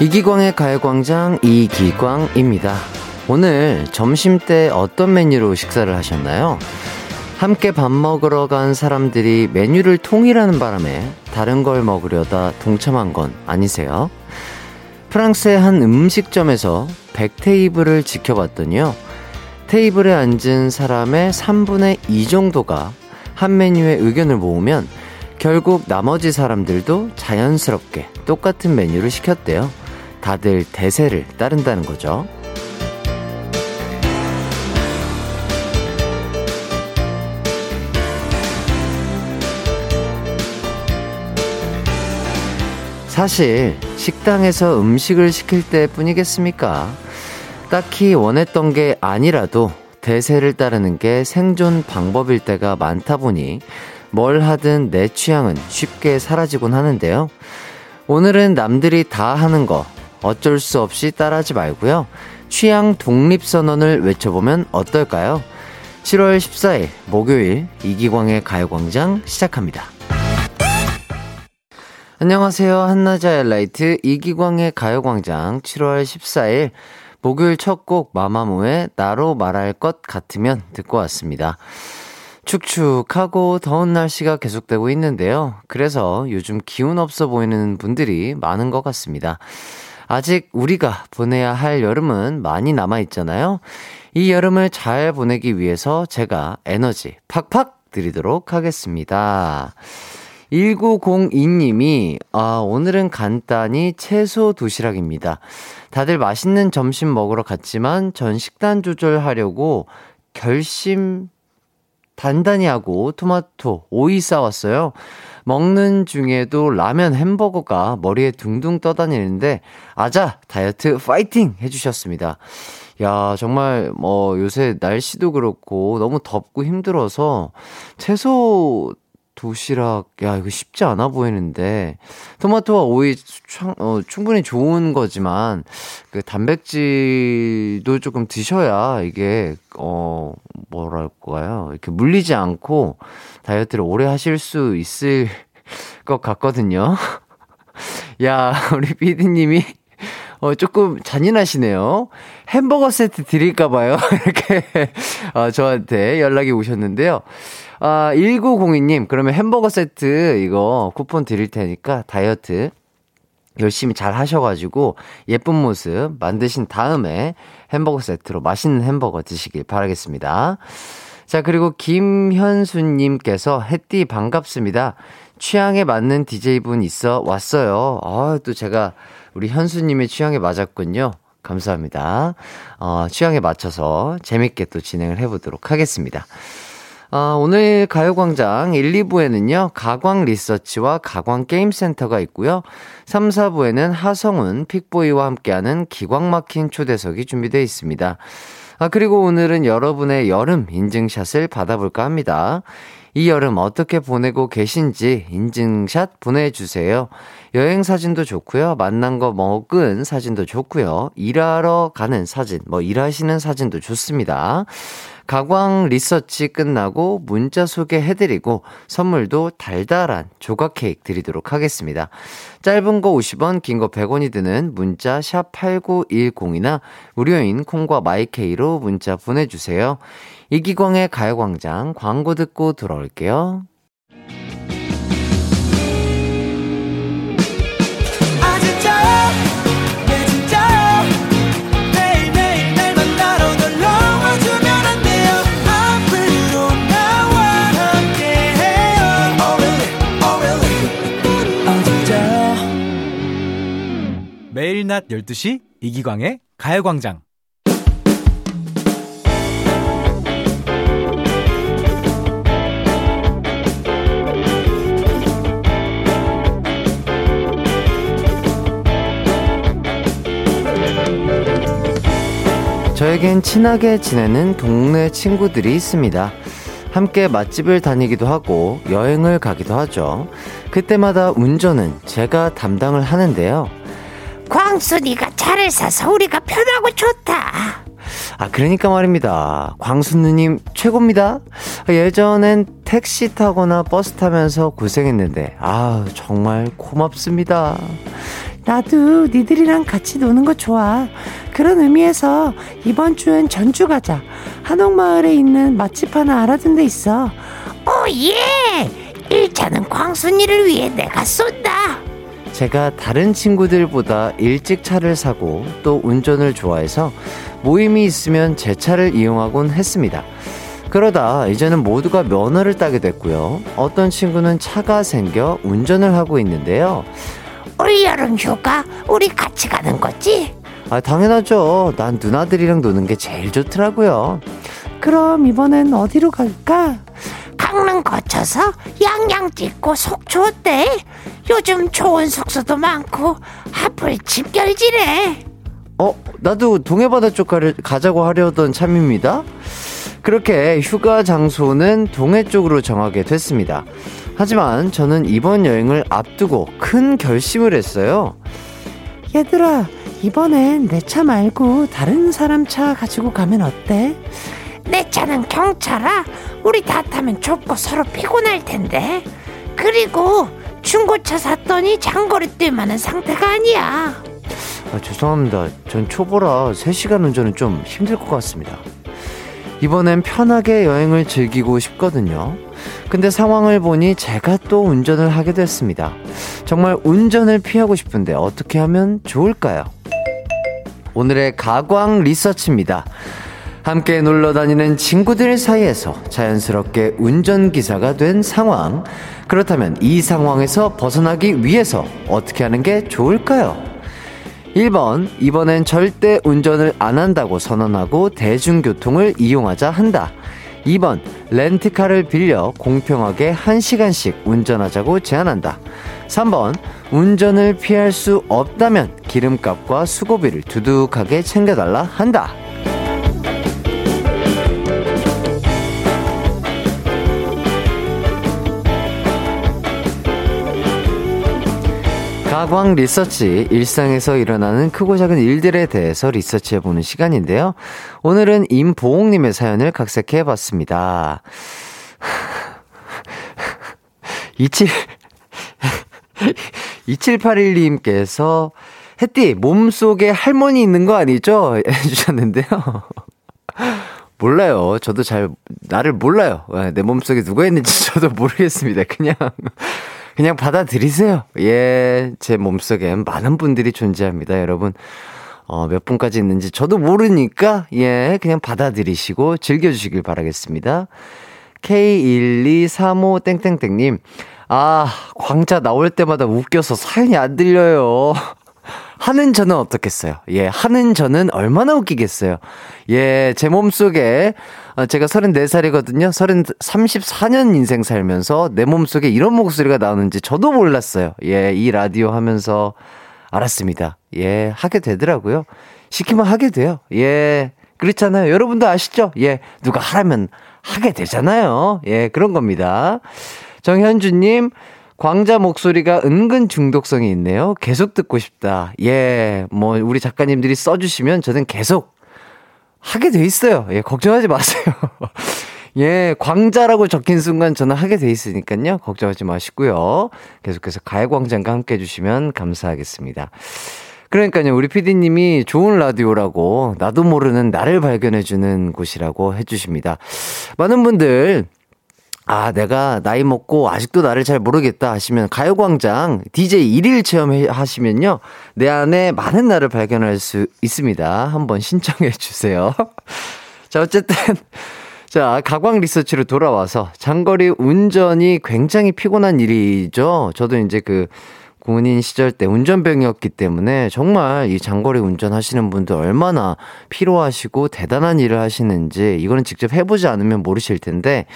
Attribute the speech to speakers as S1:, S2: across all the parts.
S1: 이기광의 가요광장 이기광입니다. 오늘 점심 때 어떤 메뉴로 식사를 하셨나요? 함께 밥 먹으러 간 사람들이 메뉴를 통일하는 바람에 다른 걸 먹으려다 동참한 건 아니세요? 프랑스의 한 음식점에서 100테이블을 지켜봤더니요. 테이블에 앉은 사람의 3분의 2 정도가 한 메뉴의 의견을 모으면 결국 나머지 사람들도 자연스럽게 똑같은 메뉴를 시켰대요. 다들 대세를 따른다는 거죠. 사실 식당에서 음식을 시킬 때 뿐이겠습니까? 딱히 원했던 게 아니라도 대세를 따르는 게 생존 방법일 때가 많다 보니 뭘 하든 내 취향은 쉽게 사라지곤 하는데요. 오늘은 남들이 다 하는 거 어쩔 수 없이 따라하지 말고요. 취향 독립선언을 외쳐보면 어떨까요? 7월 14일 목요일 이기광의 가요광장 시작합니다. 안녕하세요. 한나자의 라이트 이기광의 가요광장 7월 14일 목요일 첫 곡 마마무의 나로 말할 것 같으면 듣고 왔습니다. 축축하고 더운 날씨가 계속되고 있는데요. 그래서 요즘 기운 없어 보이는 분들이 많은 것 같습니다. 아직 우리가 보내야 할 여름은 많이 남아 있잖아요. 이 여름을 잘 보내기 위해서 제가 에너지 팍팍 드리도록 하겠습니다. 1902님이, 아, 오늘은 간단히 채소 도시락입니다. 다들 맛있는 점심 먹으러 갔지만 전 식단 조절하려고 결심 단단히 하고 토마토, 오이 싸왔어요. 먹는 중에도 라면 햄버거가 머리에 둥둥 떠다니는데 아자 다이어트 파이팅 해주셨습니다. 야 정말 뭐 요새 날씨도 그렇고 너무 덥고 힘들어서 채소 도시락, 야, 이거 쉽지 않아 보이는데, 토마토와 오이 충, 어, 충분히 좋은 거지만, 그 단백질도 조금 드셔야 이게, 어, 뭐랄까요. 이렇게 물리지 않고 다이어트를 오래 하실 수 있을 것 같거든요. 야, 우리 피디님이 어, 조금 잔인하시네요. 햄버거 세트 드릴까봐요. 이렇게, 어, 저한테 연락이 오셨는데요. 아, 1902님, 그러면 햄버거 세트 이거 쿠폰 드릴 테니까 다이어트 열심히 잘 하셔가지고 예쁜 모습 만드신 다음에 햄버거 세트로 맛있는 햄버거 드시길 바라겠습니다. 자, 그리고 김현수님께서 햇띠 반갑습니다. 취향에 맞는 DJ분 있어 왔어요. 아, 또 제가 우리 현수님의 취향에 맞았군요. 감사합니다. 어, 취향에 맞춰서 재밌게 또 진행을 해보도록 하겠습니다. 어, 오늘 가요광장 1, 2부에는요, 가광 리서치와 가광 게임센터가 있고요. 3, 4부에는 하성운, 픽보이와 함께하는 기광 막힌 초대석이 준비되어 있습니다. 아, 그리고 오늘은 여러분의 여름 인증샷을 받아볼까 합니다. 이 여름 어떻게 보내고 계신지 인증샷 보내주세요. 여행 사진도 좋고요. 만난 거 먹은 사진도 좋고요. 일하러 가는 사진, 뭐 일하시는 사진도 좋습니다. 가광 리서치 끝나고 문자 소개해드리고 선물도 달달한 조각 케이크 드리도록 하겠습니다. 짧은 거 50원, 긴 거 100원이 드는 문자 샵 8910이나 무료인 콩과 마이케이로 문자 보내주세요. 이기광의 가요광장 광고 듣고 돌아올게요.
S2: 낮 12시 이기광의 가요광장
S1: 저에겐 친하게 지내는 동네 친구들이 있습니다. 함께 맛집을 다니기도 하고 여행을 가기도 하죠. 그때마다 운전은 제가 담당을 하는데요.
S3: 광순이가 차를 사서 우리가 편하고 좋다.
S1: 아, 그러니까 말입니다. 광순 누님 최고입니다. 예전엔 택시 타거나 버스 타면서 고생했는데, 아 정말 고맙습니다.
S3: 나도 니들이랑 같이 노는 거 좋아. 그런 의미에서 이번 주엔 전주 가자. 한옥마을에 있는 맛집 하나 알아둔 데 있어. 오, 예! 1차는 광순이를 위해 내가 쏜다.
S1: 제가 다른 친구들보다 일찍 차를 사고 또 운전을 좋아해서 모임이 있으면 제 차를 이용하곤 했습니다. 그러다 이제는 모두가 면허를 따게 됐고요. 어떤 친구는 차가 생겨 운전을 하고 있는데요.
S3: 우리 여름 휴가 우리 같이 가는 거지?
S1: 아, 당연하죠. 난 누나들이랑 노는 게 제일 좋더라고요.
S3: 그럼 이번엔 어디로 갈까? 강릉 거쳐서 양양 찍고 속초 어때? 요즘 좋은 숙소도 많고 하플 집결지래.
S1: 어, 나도 동해바다 쪽 가, 가자고 하려던 참입니다. 그렇게 휴가 장소는 동해 쪽으로 정하게 됐습니다. 하지만 저는 이번 여행을 앞두고 큰 결심을 했어요.
S3: 얘들아, 이번엔 내 차 말고 다른 사람 차 가지고 가면 어때? 내 차는 경차라 우리 다 타면 좁고 서로 피곤할 텐데. 그리고 중고차 샀더니 장거리 뛸 만한 상태가 아니야.
S1: 아, 죄송합니다. 전 초보라 3시간 운전은 좀 힘들 것 같습니다. 이번엔 편하게 여행을 즐기고 싶거든요. 근데 상황을 보니 제가 또 운전을 하게 됐습니다. 정말 운전을 피하고 싶은데 어떻게 하면 좋을까요? 오늘의 가광 리서치입니다. 함께 놀러 다니는 친구들 사이에서 자연스럽게 운전기사가 된 상황. 그렇다면 이 상황에서 벗어나기 위해서 어떻게 하는 게 좋을까요? 1번, 이번엔 절대 운전을 안 한다고 선언하고 대중교통을 이용하자 한다. 2번, 렌트카를 빌려 공평하게 1시간씩 운전하자고 제안한다. 3번, 운전을 피할 수 없다면 기름값과 수고비를 두둑하게 챙겨달라 한다. 가광 리서치, 일상에서 일어나는 크고 작은 일들에 대해서 리서치해보는 시간인데요. 오늘은 임보홍님의 사연을 각색해봤습니다. 27, 2781님께서, 햇띠, 몸속에 할머니 있는 거 아니죠? 해주셨는데요. 몰라요. 저도 잘, 나를 몰라요. 내 몸속에 누가 있는지 저도 모르겠습니다. 그냥. 그냥 받아들이세요. 예, 제 몸속엔 많은 분들이 존재합니다, 여러분. 어, 몇 분까지 있는지 저도 모르니까, 예, 그냥 받아들이시고 즐겨주시길 바라겠습니다. K1235땡땡땡님, 아, 광자 나올 때마다 웃겨서 사연이 안 들려요. 하는 저는 어떻겠어요? 예, 하는 저는 얼마나 웃기겠어요? 예, 제 몸속에 어, 제가 34살이거든요. 30, 34년 인생 살면서 내 몸속에 이런 목소리가 나오는지 저도 몰랐어요. 예, 이 라디오 하면서 알았습니다. 예, 하게 되더라고요. 시키면 하게 돼요. 예, 그렇잖아요. 여러분도 아시죠? 예, 누가 하라면 하게 되잖아요. 예, 그런 겁니다. 정현주님, 광자 목소리가 은근 중독성이 있네요. 계속 듣고 싶다. 예, 뭐, 우리 작가님들이 써주시면 저는 계속 하게 돼 있어요. 예, 걱정하지 마세요. 예, 광자라고 적힌 순간 저는 하게 돼 있으니까요. 걱정하지 마시고요. 계속해서 가요광장과 함께 해주시면 감사하겠습니다. 그러니까요, 우리 PD님이 좋은 라디오라고, 나도 모르는 나를 발견해주는 곳이라고 해주십니다. 많은 분들, 아, 내가 나이 먹고 아직도 나를 잘 모르겠다 하시면 가요광장 DJ 일일 체험 하시면요. 내 안에 많은 나를 발견할 수 있습니다. 한번 신청해 주세요. 자, 어쨌든. 자, 가광 리서치로 돌아와서 장거리 운전이 굉장히 피곤한 일이죠. 저도 이제 그 군인 시절 때 운전병이었기 때문에 정말 이 장거리 운전하시는 분들 얼마나 피로하시고 대단한 일을 하시는지 이거는 직접 해보지 않으면 모르실 텐데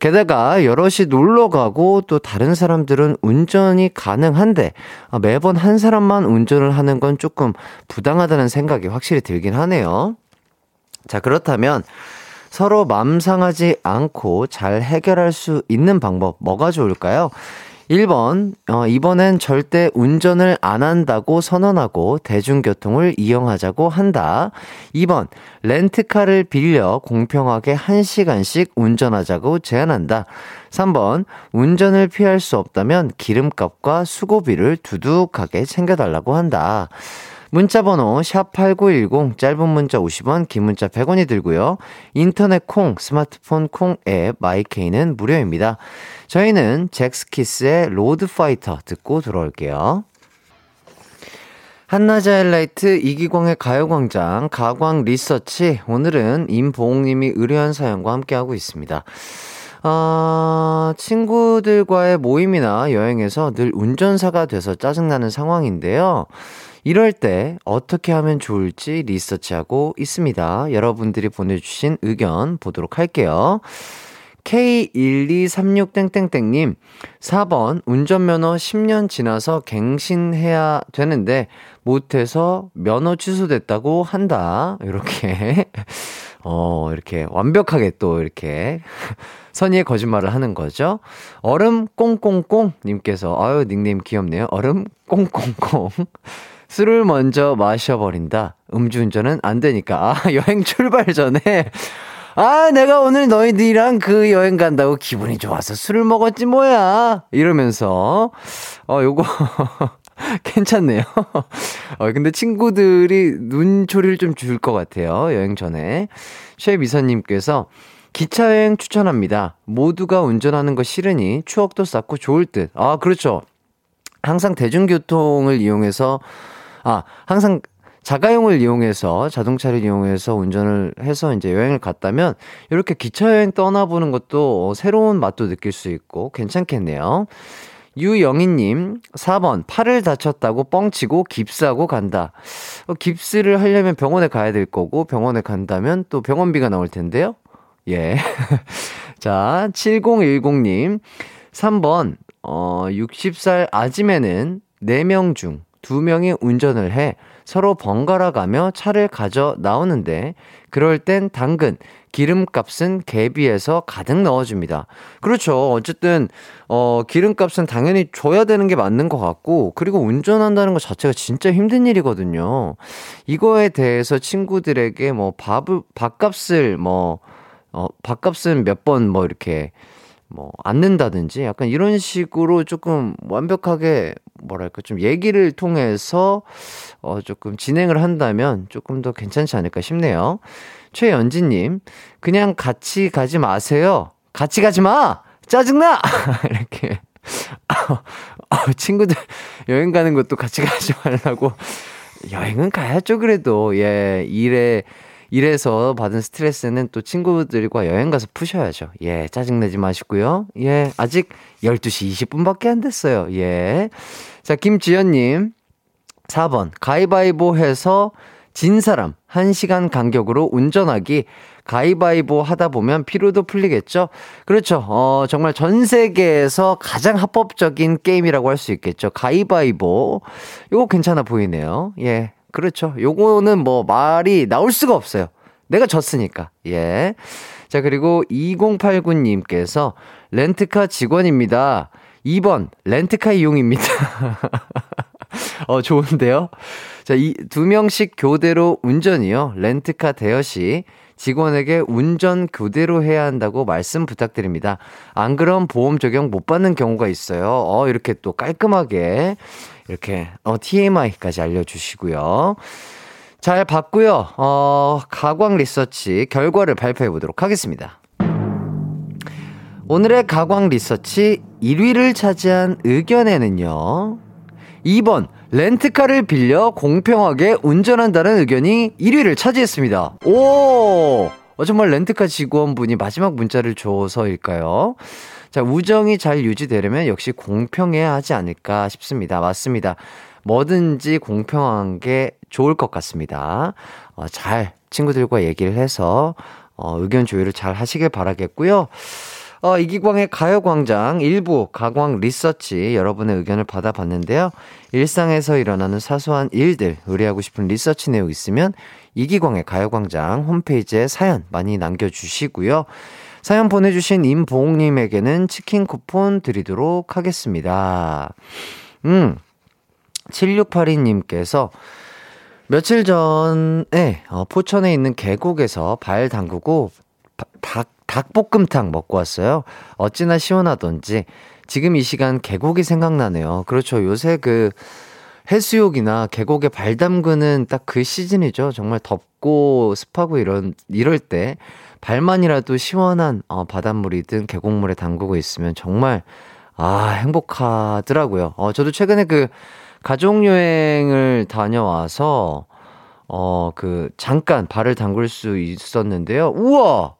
S1: 게다가 여럿이 놀러 가고 또 다른 사람들은 운전이 가능한데 아, 매번 한 사람만 운전을 하는 건 조금 부당하다는 생각이 확실히 들긴 하네요. 자, 그렇다면 서로 맘 상하지 않고 잘 해결할 수 있는 방법 뭐가 좋을까요? 1번, 어, 이번엔 절대 운전을 안 한다고 선언하고 대중교통을 이용하자고 한다. 2번, 렌트카를 빌려 공평하게 1시간씩 운전하자고 제안한다. 3번, 운전을 피할 수 없다면 기름값과 수고비를 두둑하게 챙겨달라고 한다. 문자번호 샵8910 짧은 문자 50원 긴 문자 100원이 들고요. 인터넷 콩 스마트폰 콩 앱 마이케이는 무료입니다. 저희는 젝스키스의 로드파이터 듣고 들어올게요. 한낮의 하이라이트 이기광의 가요광장 가광 리서치 오늘은 임보홍님이 의뢰한 사연과 함께하고 있습니다. 아, 친구들과의 모임이나 여행에서 늘 운전사가 돼서 짜증나는 상황인데요. 이럴 때 어떻게 하면 좋을지 리서치하고 있습니다. 여러분들이 보내주신 의견 보도록 할게요. K1236땡땡땡님, 4번, 운전면허 10년 지나서 갱신해야 되는데, 못해서 면허 취소됐다고 한다. 이렇게, 어, 이렇게 완벽하게 또 이렇게 선의의 거짓말을 하는 거죠. 얼음 꽁꽁꽁님께서, 아유, 닉네임 귀엽네요. 얼음 꽁꽁꽁. 술을 먼저 마셔버린다. 음주운전은 안 되니까. 아, 여행 출발 전에. 아, 내가 오늘 너희들이랑 그 여행 간다고 기분이 좋아서 술을 먹었지 뭐야. 이러면서, 어, 요거. 괜찮네요. 어, 근데 친구들이 눈초리를 좀 줄 것 같아요. 여행 전에. 최미선님께서 기차여행 추천합니다. 모두가 운전하는 거 싫으니 추억도 쌓고 좋을 듯. 아, 그렇죠. 항상 대중교통을 이용해서 아, 항상 자가용을 이용해서 자동차를 이용해서 운전을 해서 이제 여행을 갔다면 이렇게 기차 여행 떠나보는 것도 새로운 맛도 느낄 수 있고 괜찮겠네요. 유영희님, 4번, 팔을 다쳤다고 뻥치고 깁스하고 간다. 어, 깁스를 하려면 병원에 가야 될 거고, 병원에 간다면 또 병원비가 나올 텐데요? 예. 자, 7010님, 3번, 어, 60살 아지매는 4명 중두 명이 운전을 해 서로 번갈아 가며 차를 가져 나오는데 그럴 땐 당근, 기름값은 개비해서 가득 넣어줍니다. 그렇죠. 어쨌든, 어, 기름값은 당연히 줘야 되는 게 맞는 것 같고, 그리고 운전한다는 것 자체가 진짜 힘든 일이거든요. 이거에 대해서 친구들에게 뭐 밥을, 밥값을 뭐, 어, 밥값은 몇 번 뭐 이렇게 뭐 앉는다든지 약간 이런 식으로 조금 완벽하게 뭐랄까 좀 얘기를 통해서 어 조금 진행을 한다면 조금 더 괜찮지 않을까 싶네요. 최연진님 그냥 같이 가지 마세요. 같이 가지 마. 짜증나. 이렇게 어, 친구들 여행 가는 것도 같이 가지 말라고 여행은 가야죠 그래도 예 일에 이래서 받은 스트레스는 또 친구들과 여행 가서 푸셔야죠. 예, 짜증내지 마시고요. 예, 아직 12시 20분밖에 안 됐어요. 예. 자, 김지연님. 4번. 가위바위보 해서 진 사람 1시간 간격으로 운전하기. 가위바위보 하다 보면 피로도 풀리겠죠? 그렇죠. 어, 정말 전 세계에서 가장 합법적인 게임이라고 할 수 있겠죠. 가위바위보. 이거 괜찮아 보이네요. 예. 그렇죠. 요거는 뭐 말이 나올 수가 없어요. 내가 졌으니까. 예. 자, 그리고 2089님께서 렌트카 직원입니다. 2번, 렌트카 이용입니다. 어, 좋은데요? 자, 이 두 명씩 교대로 운전이요. 렌트카 대여 시 직원에게 운전 교대로 해야 한다고 말씀 부탁드립니다. 안 그럼 보험 적용 못 받는 경우가 있어요. 어, 이렇게 또 깔끔하게 이렇게 어, TMI까지 알려주시고요. 잘 봤고요. 어, 가광 리서치 결과를 발표해 보도록 하겠습니다. 오늘의 가광 리서치 1위를 차지한 의견에는요. 2번 렌트카를 빌려 공평하게 운전한다는 의견이 1위를 차지했습니다. 오! 어, 정말 렌트카 직원분이 마지막 문자를 줘서일까요? 자, 우정이 잘 유지되려면 역시 공평해야 하지 않을까 싶습니다. 맞습니다. 뭐든지 공평한 게 좋을 것 같습니다. 어, 잘 친구들과 얘기를 해서 어, 의견 조율을 잘 하시길 바라겠고요. 어, 이기광의 가요광장 일부 가광 리서치 여러분의 의견을 받아봤는데요. 일상에서 일어나는 사소한 일들 의뢰하고 싶은 리서치 내용 있으면 이기광의 가요광장 홈페이지에 사연 많이 남겨주시고요. 사연 보내주신 임보홍님에게는 치킨 쿠폰 드리도록 하겠습니다. 음, 7682님께서 며칠 전에 어, 포천에 있는 계곡에서 발 담그고 닭, 닭볶음탕 먹고 왔어요. 어찌나 시원하던지 지금 이 시간 계곡이 생각나네요. 그렇죠. 요새 그 해수욕이나 계곡에 발 담그는 딱 그 시즌이죠. 정말 덥고 습하고 이런, 이럴 때 발만이라도 시원한 어, 바닷물이든 계곡물에 담그고 있으면 정말 아, 행복하더라고요. 어, 저도 최근에 그 가족 여행을 다녀와서, 어, 그, 잠깐 발을 담글 수 있었는데요. 우와!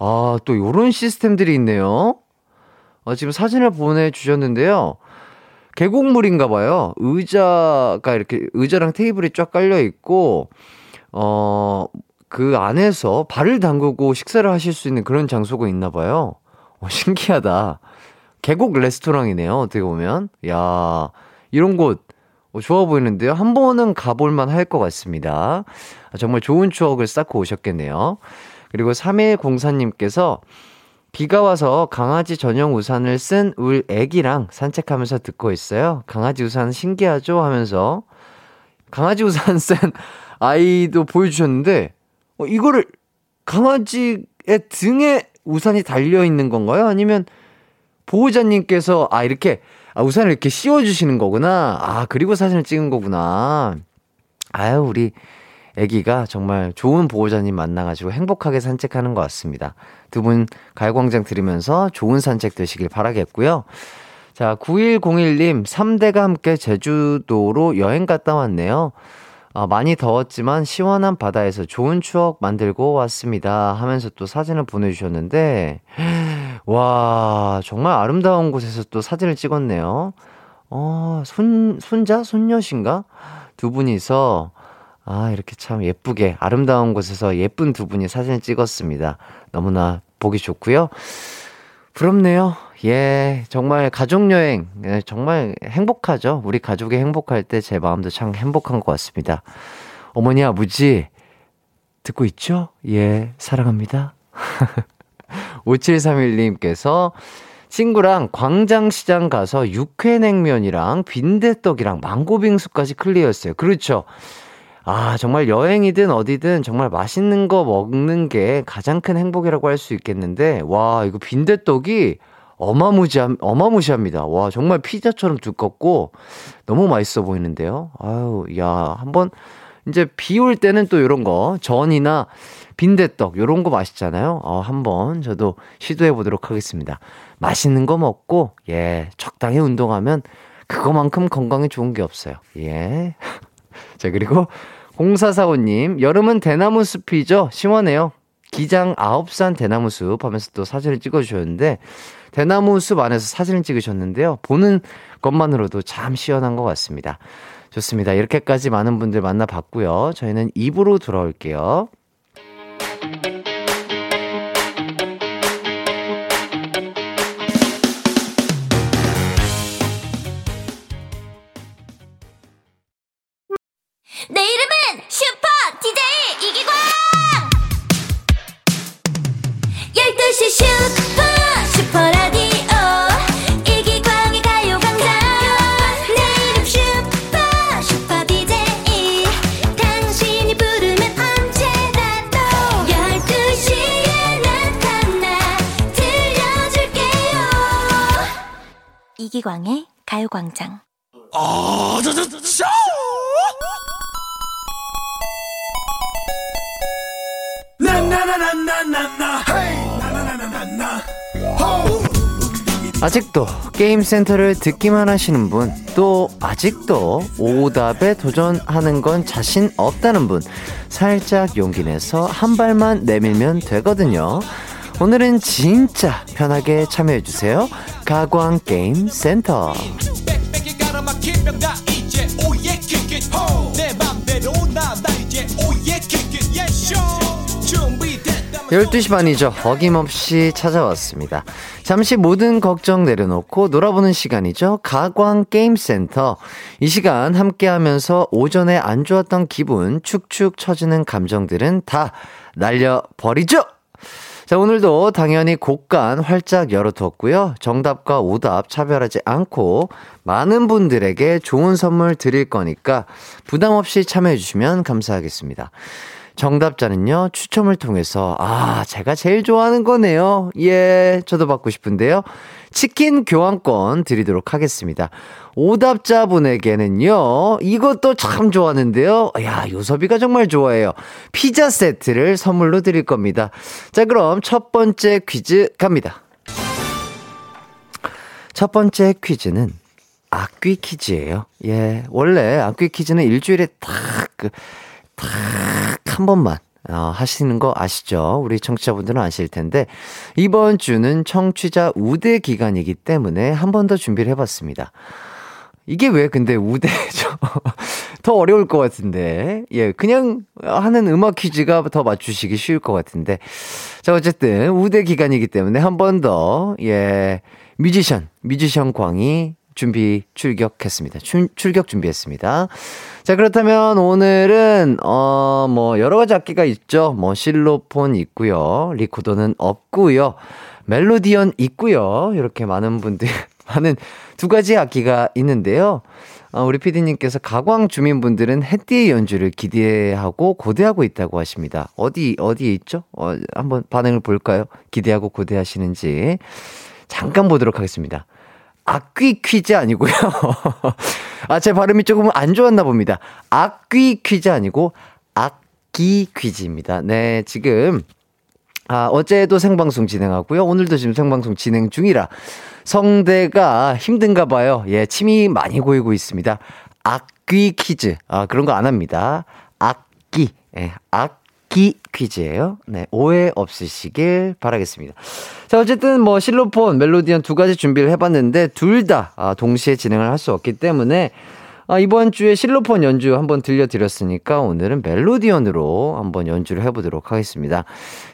S1: 아, 또 요런 시스템들이 있네요. 어, 지금 사진을 보내주셨는데요. 계곡물인가 봐요. 의자가 이렇게, 의자랑 테이블이 쫙 깔려 있고, 어, 그 안에서 발을 담그고 식사를 하실 수 있는 그런 장소가 있나 봐요. 어, 신기하다. 계곡 레스토랑이네요. 어떻게 보면. 야 이런 곳 어, 좋아 보이는데요. 한 번은 가볼만 할 것 같습니다. 아, 정말 좋은 추억을 쌓고 오셨겠네요. 그리고 3104님께서 비가 와서 강아지 전용 우산을 쓴 울 애기랑 산책하면서 듣고 있어요. 강아지 우산 신기하죠? 하면서 강아지 우산 쓴 아이도 보여주셨는데, 어, 이거를 강아지의 등에 우산이 달려 있는 건가요? 아니면 보호자님께서, 아, 이렇게, 아, 우산을 이렇게 씌워주시는 거구나. 아, 그리고 사진을 찍은 거구나. 아유, 우리 아기가 정말 좋은 보호자님 만나가지고 행복하게 산책하는 것 같습니다. 두 분 가요광장 들으면서 좋은 산책 되시길 바라겠고요. 자, 9101님, 3대가 함께 제주도로 여행 갔다 왔네요. 어, 많이 더웠지만 시원한 바다에서 좋은 추억 만들고 왔습니다. 하면서 또 사진을 보내주셨는데, 와, 정말 아름다운 곳에서 또 사진을 찍었네요. 어, 손, 손자? 손녀신가? 두 분이서, 아, 이렇게 참 예쁘게, 아름다운 곳에서 예쁜 두 분이 사진을 찍었습니다. 너무나 보기 좋고요. 부럽네요. 예, 정말 가족여행, 예, 정말 행복하죠. 우리 가족이 행복할 때 제 마음도 참 행복한 것 같습니다. 어머니, 아버지, 듣고 있죠? 예, 사랑합니다. 5731님께서 친구랑 광장시장 가서 육회냉면이랑 빈대떡이랑 망고빙수까지 클리어했어요. 그렇죠. 아, 정말 여행이든 어디든 정말 맛있는 거 먹는 게 가장 큰 행복이라고 할 수 있겠는데, 와, 이거 빈대떡이 어마무지함, 어마무시합니다. 와, 정말 피자처럼 두껍고 너무 맛있어 보이는데요. 아유, 야, 한번 이제 비 올 때는 또 이런 거, 전이나 빈대떡, 요런 거 맛있잖아요. 어, 한번 저도 시도해 보도록 하겠습니다. 맛있는 거 먹고, 예, 적당히 운동하면 그거만큼 건강에 좋은 게 없어요. 예. 자, 그리고 0445님, 여름은 대나무 숲이죠? 시원해요. 기장 아홉산 대나무 숲 하면서 또 사진을 찍어주셨는데, 대나무 숲 안에서 사진을 찍으셨는데요. 보는 것만으로도 참 시원한 것 같습니다. 좋습니다. 이렇게까지 많은 분들 만나봤고요. 저희는 입으로 돌아올게요. 게임 센터를 듣기만 하시는 분, 또 아직도 오답에 도전하는 건 자신 없다는 분, 살짝 용기 내서 한 발만 내밀면 되거든요. 오늘은 진짜 편하게 참여해주세요. 가광 게임 센터. 12시 반이죠. 어김없이 찾아왔습니다. 잠시 모든 걱정 내려놓고 놀아보는 시간이죠. 가광 게임 센터. 이 시간 함께 하면서 오전에 안 좋았던 기분, 축축 처지는 감정들은 다 날려버리죠! 자, 오늘도 당연히 곡간 활짝 열어두었고요. 정답과 오답 차별하지 않고 많은 분들에게 좋은 선물 드릴 거니까 부담 없이 참여해주시면 감사하겠습니다. 정답자는요, 추첨을 통해서, 아, 제가 제일 좋아하는 거네요. 예, 저도 받고 싶은데요. 치킨 교환권 드리도록 하겠습니다. 오답자 분에게는요, 이것도 참 좋아하는데요. 야, 요섭이가 정말 좋아해요. 피자 세트를 선물로 드릴 겁니다. 자, 그럼 첫 번째 퀴즈 갑니다. 첫 번째 퀴즈는 악귀 퀴즈예요. 예, 원래 악귀 퀴즈는 일주일에 딱, 그, 딱한 번만 어, 하시는 거 아시죠? 우리 청취자분들은 아실 텐데, 이번 주는 청취자 우대 기간이기 때문에 한 번 더 준비를 해봤습니다. 이게 왜 근데 우대죠? 더 어려울 것 같은데. 예, 그냥 하는 음악 퀴즈가 더 맞추시기 쉬울 것 같은데. 자, 어쨌든 우대 기간이기 때문에 한 번 더, 예, 뮤지션, 뮤지션 광이 준비 출격했습니다. 출, 출격 준비했습니다. 자, 그렇다면 오늘은, 어, 뭐, 여러 가지 악기가 있죠. 뭐, 실로폰 있고요. 리코더는 없고요. 멜로디언 있고요. 이렇게 많은 분들, 많은 두 가지 악기가 있는데요. 어, 우리 피디님께서 가광 주민분들은 햇띠의 연주를 기대하고 고대하고 있다고 하십니다. 어디, 어디에 있죠? 어, 한번 반응을 볼까요? 기대하고 고대하시는지. 잠깐 보도록 하겠습니다. 악귀 퀴즈 아니고요. 아, 제 발음이 조금 안 좋았나 봅니다. 악귀 퀴즈 아니고 악기 퀴즈입니다. 네, 지금 아, 어제도 생방송 진행하고요. 오늘도 지금 생방송 진행 중이라 성대가 힘든가 봐요. 예, 침이 많이 고이고 있습니다. 악귀 퀴즈. 아, 그런 거 안 합니다. 악기. 예, 악 기 퀴즈예요. 네, 오해 없으시길 바라겠습니다. 자, 어쨌든 뭐 실로폰, 멜로디언 두 가지 준비를 해봤는데 둘 다 아, 동시에 진행을 할 수 없기 때문에 아, 이번 주에 실로폰 연주 한번 들려드렸으니까 오늘은 멜로디언으로 한번 연주를 해보도록 하겠습니다.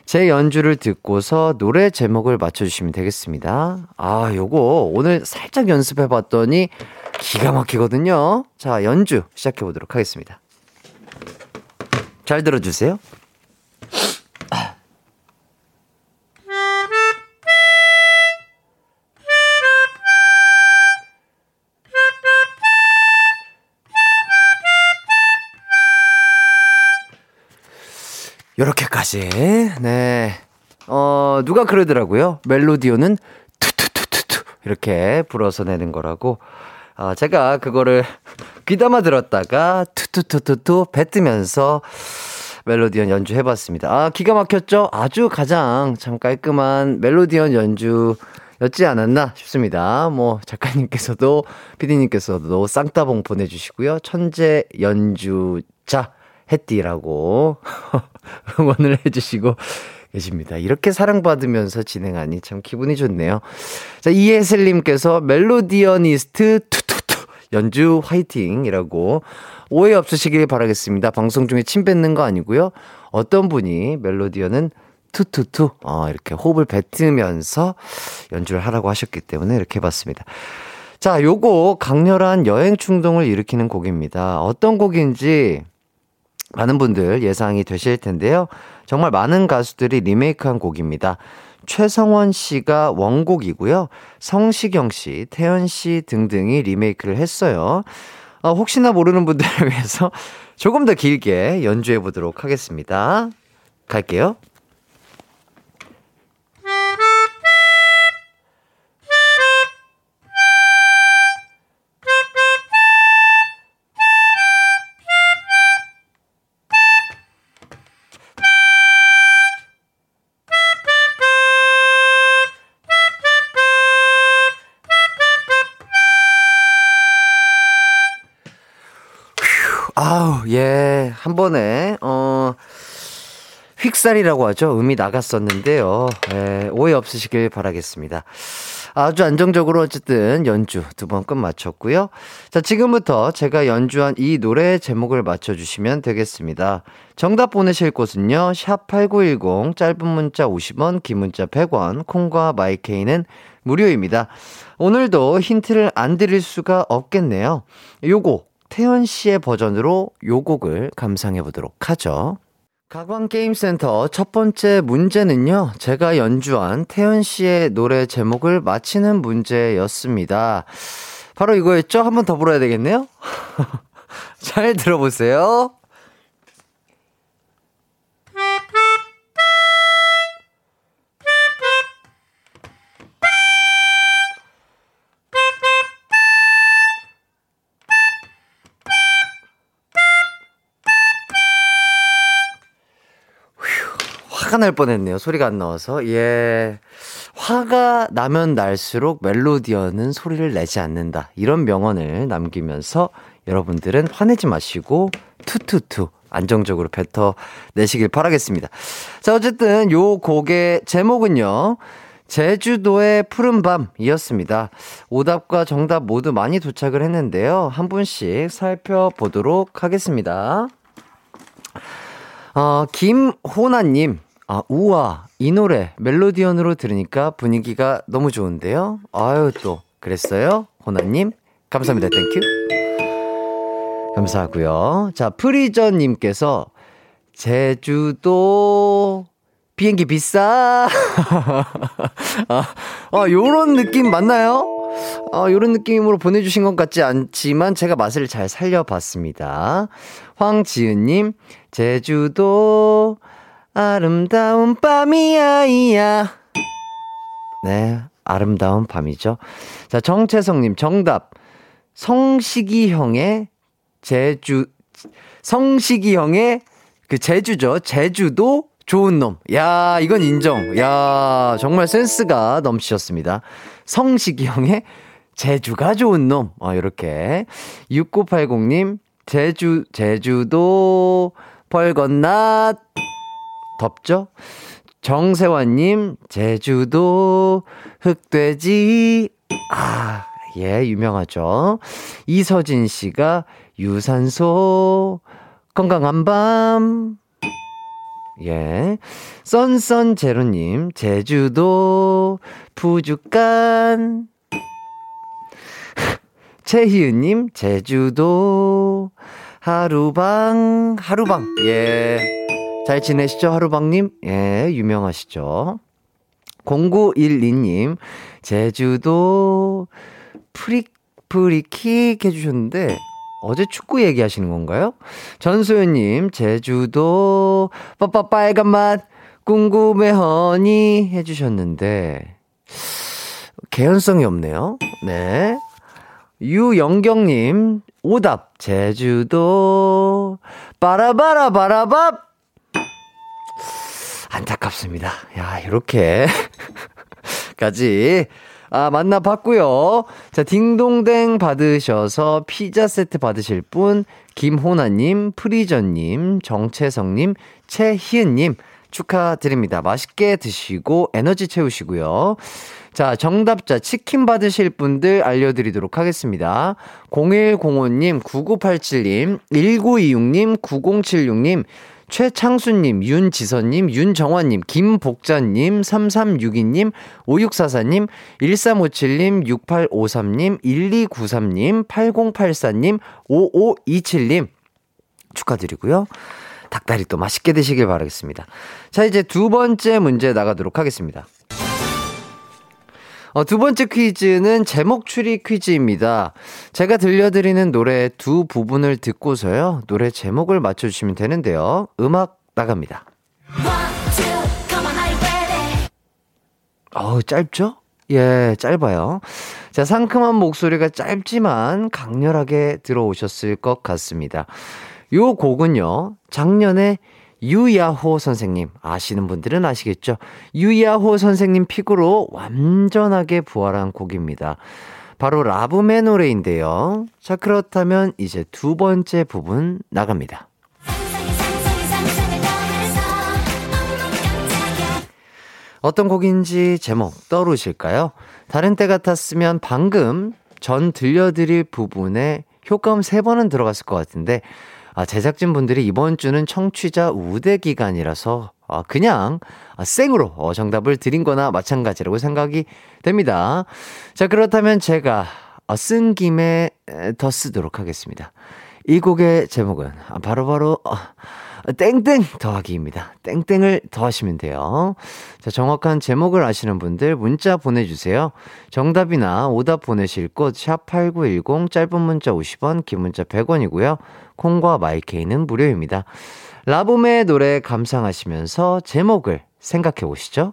S1: 제 연주를 듣고서 노래 제목을 맞춰주시면 되겠습니다. 아, 요거 오늘 살짝 연습해봤더니 기가 막히거든요. 자, 연주 시작해보도록 하겠습니다. 잘 들어주세요. 요렇게까지. 네. 어, 누가 그러더라고요. 멜로디오는 투투투투투 이렇게 불어서 내는 거라고. 아, 제가 그거를 귀담아 들었다가 투투투투투 뱉으면서 멜로디언 연주 해봤습니다. 아, 기가 막혔죠? 아주 가장 참 깔끔한 멜로디언 연주 였지 않았나 싶습니다. 뭐, 작가님께서도, 피디님께서도 쌍따봉 보내주시고요. 천재 연주자, 해띠라고 응원을 해주시고 계십니다. 이렇게 사랑받으면서 진행하니 참 기분이 좋네요. 자, 이혜슬님께서 멜로디어니스트 투투투 연주 화이팅이라고 오해 없으시길 바라겠습니다. 방송 중에 침 뱉는 거 아니고요. 어떤 분이 멜로디언은 투투투 어, 이렇게 호흡을 뱉으면서 연주를 하라고 하셨기 때문에 이렇게 해봤습니다. 자, 요거 강렬한 여행 충동을 일으키는 곡입니다. 어떤 곡인지 많은 분들 예상이 되실 텐데요. 정말 많은 가수들이 리메이크한 곡입니다. 최성원 씨가 원곡이고요. 성시경 씨, 태연 씨 등등이 리메이크를 했어요. 어, 혹시나 모르는 분들을 위해서 조금 더 길게 연주해 보도록 하겠습니다. 갈게요. 한 번에, 어, 휙살이라고 하죠. 음이 나갔었는데요. 예, 오해 없으시길 바라겠습니다. 아주 안정적으로 어쨌든 연주 두 번 끝 마쳤고요. 자, 지금부터 제가 연주한 이 노래 제목을 맞춰주시면 되겠습니다. 정답 보내실 곳은요. 샵8910 짧은 문자 50원, 긴 문자 100원, 콩과 마이케이는 무료입니다. 오늘도 힌트를 안 드릴 수가 없겠네요. 요거 태연 씨의 버전으로 요 곡을 감상해 보도록 하죠. 가광게임센터 첫 번째 문제는요, 제가 연주한 태연 씨의 노래 제목을 맞히는 문제였습니다. 바로 이거였죠? 한 번 더 불어야 되겠네요? 잘 들어보세요. 화가 날 뻔했네요. 소리가 안 나와서. 예. 화가 나면 날수록 멜로디어는 소리를 내지 않는다. 이런 명언을 남기면서 여러분들은 화내지 마시고 투투투 안정적으로 뱉어 내시길 바라겠습니다. 자, 어쨌든 요 곡의 제목은요. 제주도의 푸른 밤이었습니다. 오답과 정답 모두 많이 도착을 했는데요. 한 분씩 살펴보도록 하겠습니다. 어, 김호나님, 아, 우와, 이 노래 멜로디언으로 들으니까 분위기가 너무 좋은데요? 아유, 또, 그랬어요? 호나님, 감사합니다. Thank you. 감사하고요. 자, 프리저님께서 제주도 비행기 비싸. 아, 아, 요런 느낌 맞나요? 아, 요런 느낌으로 보내주신 것 같지 않지만 제가 맛을 잘 살려봤습니다. 황지은님, 제주도 아름다운 밤이야, 이야. 네, 아름다운 밤이죠. 자, 정채성님, 정답. 성식이 형의 제주, 성식이 형의 그 제주죠. 제주도 좋은 놈. 야, 이건 인정. 야, 정말 센스가 넘치셨습니다. 성식이 형의 제주가 좋은 놈. 어, 이렇게. 6980님, 제주, 제주도 벌건낫. 덥죠? 정세환님, 제주도 흑돼지. 아, 예, 유명하죠. 이서진 씨가 유산소 건강한 밤. 예. 썬썬 제로님, 제주도, 푸주간. 최희은님, 제주도, 하루방, 하루방. 예. 잘 지내시죠, 하루방님? 예, 유명하시죠. 0912님, 제주도, 프릭, 프리킥 해주셨는데, 어제 축구 얘기하시는 건가요? 전소연님, 제주도, 빠빠 빨간 맛, 궁금해 honey 해주셨는데, 개연성이 없네요. 네. 유영경님, 오답, 제주도, 빠라바라 바라밥! 안타깝습니다. 야, 이렇게. 까지 아, 만나봤고요. 자, 딩동댕 받으셔서 피자 세트 받으실 분, 김호나님, 프리전님, 정채성님, 최희은님, 축하드립니다. 맛있게 드시고 에너지 채우시고요. 자, 정답자 치킨 받으실 분들 알려드리도록 하겠습니다. 0105님, 9987님, 1926님, 9076님, 최창수님, 윤지선님, 윤정환님, 김복자님, 3362님, 5644님, 1357님, 6853님, 1293님, 8084님, 5527님 축하드리고요. 닭다리 또 맛있게 드시길 바라겠습니다. 자, 이제 두 번째 문제 나가도록 하겠습니다. 어, 두 번째 퀴즈는 제목 추리 퀴즈입니다. 제가 들려드리는 노래 두 부분을 듣고서요. 노래 제목을 맞춰주시면 되는데요. 음악 나갑니다. 어우, 짧죠? 예, 짧아요. 자, 상큼한 목소리가 짧지만 강렬하게 들어오셨을 것 같습니다. 요 곡은요, 작년에 유야호 선생님, 아시는 분들은 아시겠죠? 유야호 선생님 픽으로 완전하게 부활한 곡입니다. 바로 라붐의 노래인데요. 자, 그렇다면 이제 두 번째 부분 나갑니다. 어떤 곡인지 제목 떠오르실까요? 다른 때 같았으면 방금 전 들려드릴 부분에 효과음 세 번은 들어갔을 것 같은데 아, 제작진 분들이 이번 주는 청취자 우대 기간이라서 아, 그냥 아, 생으로 어, 정답을 드린 거나 마찬가지라고 생각이 됩니다. 자, 그렇다면 제가 어, 쓴 김에 더 쓰도록 하겠습니다. 이 곡의 제목은 바로바로 바로, 땡땡 더하기입니다. 땡땡을 더하시면 돼요. 자, 정확한 제목을 아시는 분들 문자 보내주세요. 정답이나 오답 보내실 곳, 샵8910, 짧은 문자 50원, 긴 문자 100원이고요. 콩과 마이케이는 무료입니다. 라붐의 노래 감상하시면서 제목을 생각해 보시죠.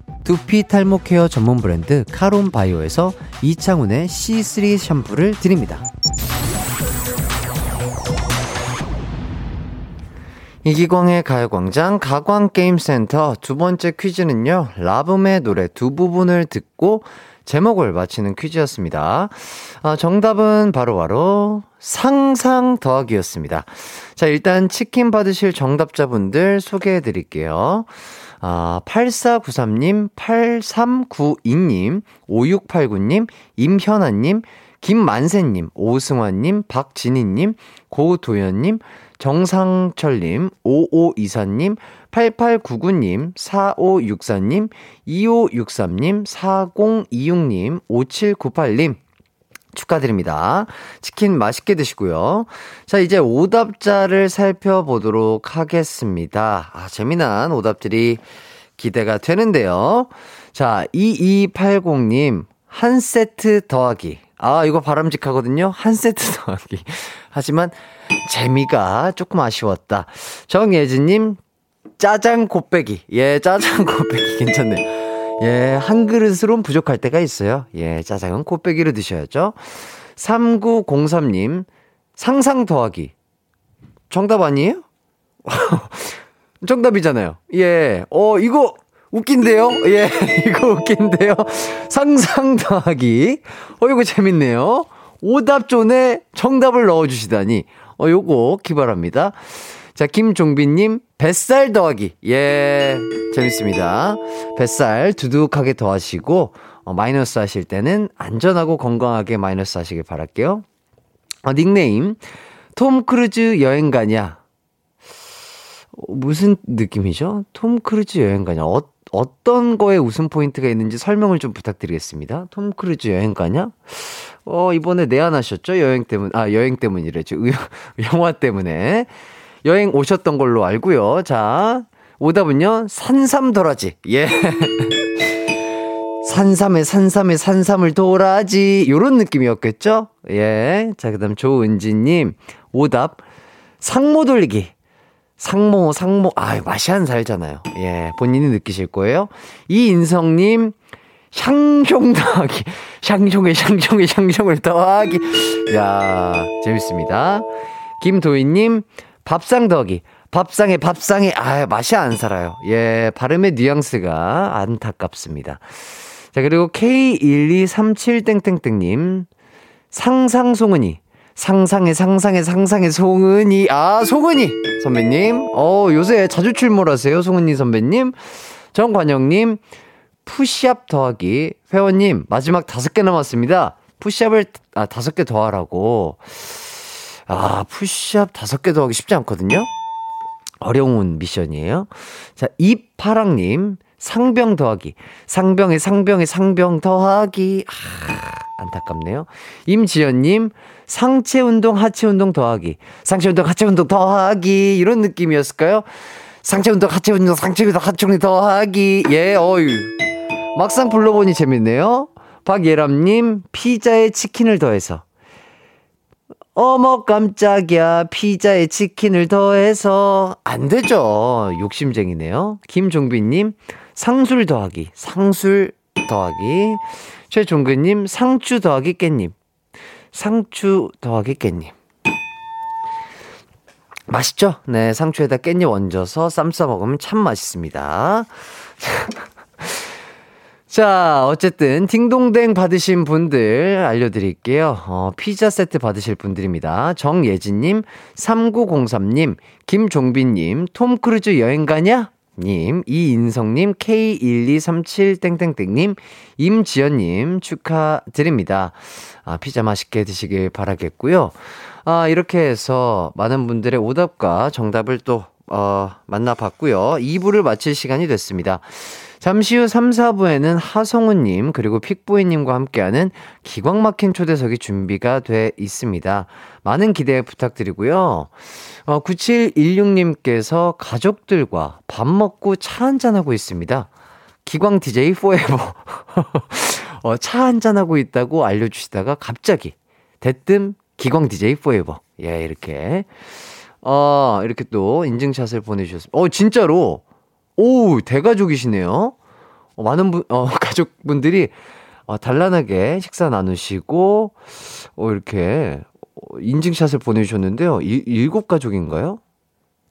S1: 두피 탈모 care 전문 브랜드 카론 바이오에서 이창훈의 C3 샴푸를 드립니다. 이기광의 가요광장 가광게임센터 두 번째 퀴즈는요, 라붐의 노래 두 부분을 듣고 제목을 맞히는 퀴즈였습니다. 아, 정답은 바로바로 바로 상상 더하기였습니다. 자, 일단 치킨 받으실 정답자분들 소개해 드릴게요. 아, 8493님, 8392님, 5689님, 임현아님, 김만세님, 오승환님, 박진희님, 고도현님, 정상철님, 5524님, 8899님, 4564님, 2563님, 4026님, 5798님, 축하드립니다. 치킨 맛있게 드시고요. 자, 이제 오답자를 살펴보도록 하겠습니다. 아, 재미난 오답들이 기대가 되는데요. 자, 2280님, 한 세트 더하기. 아, 이거 바람직하거든요. 한 세트 더하기. 하지만 재미가 조금 아쉬웠다. 정예진님, 짜장 곱빼기. 예, 짜장 곱빼기 괜찮네요. 예, 한 그릇으론 부족할 때가 있어요. 예, 짜장은 곱빼기로 드셔야죠. 3903님, 상상 더하기. 정답 아니에요? 정답이잖아요. 예, 어, 이거 웃긴데요? 예, 이거 웃긴데요? 상상 더하기. 어, 이거 재밌네요. 오답존에 정답을 넣어주시다니. 어, 요거 기발합니다. 자, 김종빈님, 뱃살 더하기. 예, 재밌습니다. 뱃살 두둑하게 더하시고, 어, 마이너스 하실 때는 안전하고 건강하게 마이너스 하시길 바랄게요. 어, 닉네임, 톰 크루즈 여행 가냐? 어, 무슨 느낌이죠? 톰 크루즈 여행 가냐? 어, 어떤 거에 웃음 포인트가 있는지 설명을 좀 부탁드리겠습니다. 톰 크루즈 여행 가냐? 어, 이번에 내한하셨죠? 여행 때문, 아, 여행 때문이래죠. 영화 때문에. 여행 오셨던 걸로 알고요. 자, 오답은요. 산삼도라지. 예. 산삼에 산삼에 산삼을 도라지. 요런 느낌이었겠죠? 예. 자, 그 다음 조은지님. 오답. 상모 돌리기. 상모, 상모. 아, 맛이 안 살잖아요. 예. 본인이 느끼실 거예요. 이인성님. 샹숑 더하기. 샹숑에 샹숑에 샹숑을 더하기. 야 재밌습니다. 김도희님. 밥상 더하기. 밥상에 밥상에 아 맛이 안 살아요. 예, 발음의 뉘앙스가 안타깝습니다. 자, 그리고 K1237땡땡땡님. 상상 송은이. 상상의 상상의 상상의 송은이. 아 송은이 선배님. 어 요새 자주 출몰하세요 송은이 선배님. 정관영님. 푸시업 더하기. 회원님 마지막 다섯 개 남았습니다. 푸시업을 아 다섯 개 더하라고 아, 푸시업 다섯 개 더하기 쉽지 않거든요? 어려운 미션이에요. 자, 이파랑님, 상병 더하기. 상병에 상병에 상병 더하기. 아, 안타깝네요. 임지연님, 상체 운동, 하체 운동 더하기. 상체 운동, 하체 운동 더하기. 이런 느낌이었을까요? 상체 운동, 하체 운동, 상체 운동, 하체 운동 더하기. 예, 어유 막상 불러보니 재밌네요. 박예람님, 피자에 치킨을 더해서. 어머 깜짝이야. 피자에 치킨을 더해서. 안 되죠. 욕심쟁이네요. 김종빈님 상술 더하기 상술 더하기. 최종근님 상추 더하기 깻잎. 상추 더하기 깻잎. 맛있죠? 네 상추에다 깻잎 얹어서 쌈 싸 먹으면 참 맛있습니다 자, 어쨌든 딩동댕 받으신 분들 알려드릴게요. 어, 피자 세트 받으실 분들입니다. 정예진님, 3903님, 김종빈님, 톰 크루즈 여행 가냐? 님, 이인성님, K1237땡땡땡님, 임지연님 축하드립니다. 아, 피자 맛있게 드시길 바라겠고요. 아, 이렇게 해서 많은 분들의 오답과 정답을 또, 어, 만나봤고요. 2부를 마칠 시간이 됐습니다. 잠시 후 3, 4부에는 하성우님, 그리고 픽보이님과 함께하는 기광 막힌 초대석이 준비가 돼 있습니다. 많은 기대 부탁드리고요. 어, 9716님께서 가족들과 밥 먹고 차 한잔하고 있습니다. 기광 DJ 포에버. 어, 차 한잔하고 있다고 알려주시다가 갑자기 대뜸 기광 DJ 포에버. 예, 이렇게. 어, 이렇게 또 인증샷을 보내주셨습니다. 어, 진짜로. 오, 대가족이시네요. 어, 많은 분, 어, 가족분들이 어, 단란하게 식사 나누시고, 어, 이렇게 어, 인증샷을 보내주셨는데요. 일, 일곱 가족인가요?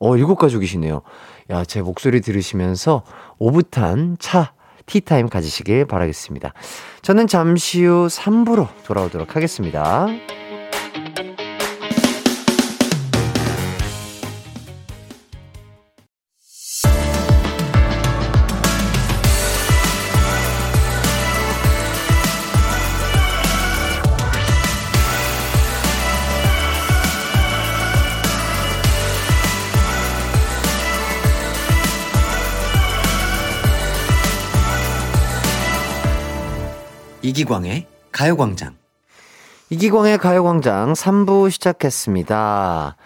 S1: 어, 일곱 가족이시네요. 야, 제 목소리 들으시면서 오붓한 차, 티타임 가지시길 바라겠습니다. 저는 잠시 후 3부로 돌아오도록 하겠습니다.
S4: 이기광의 가요광장.
S1: 이기광의 가요광장 3부 시작했습니다.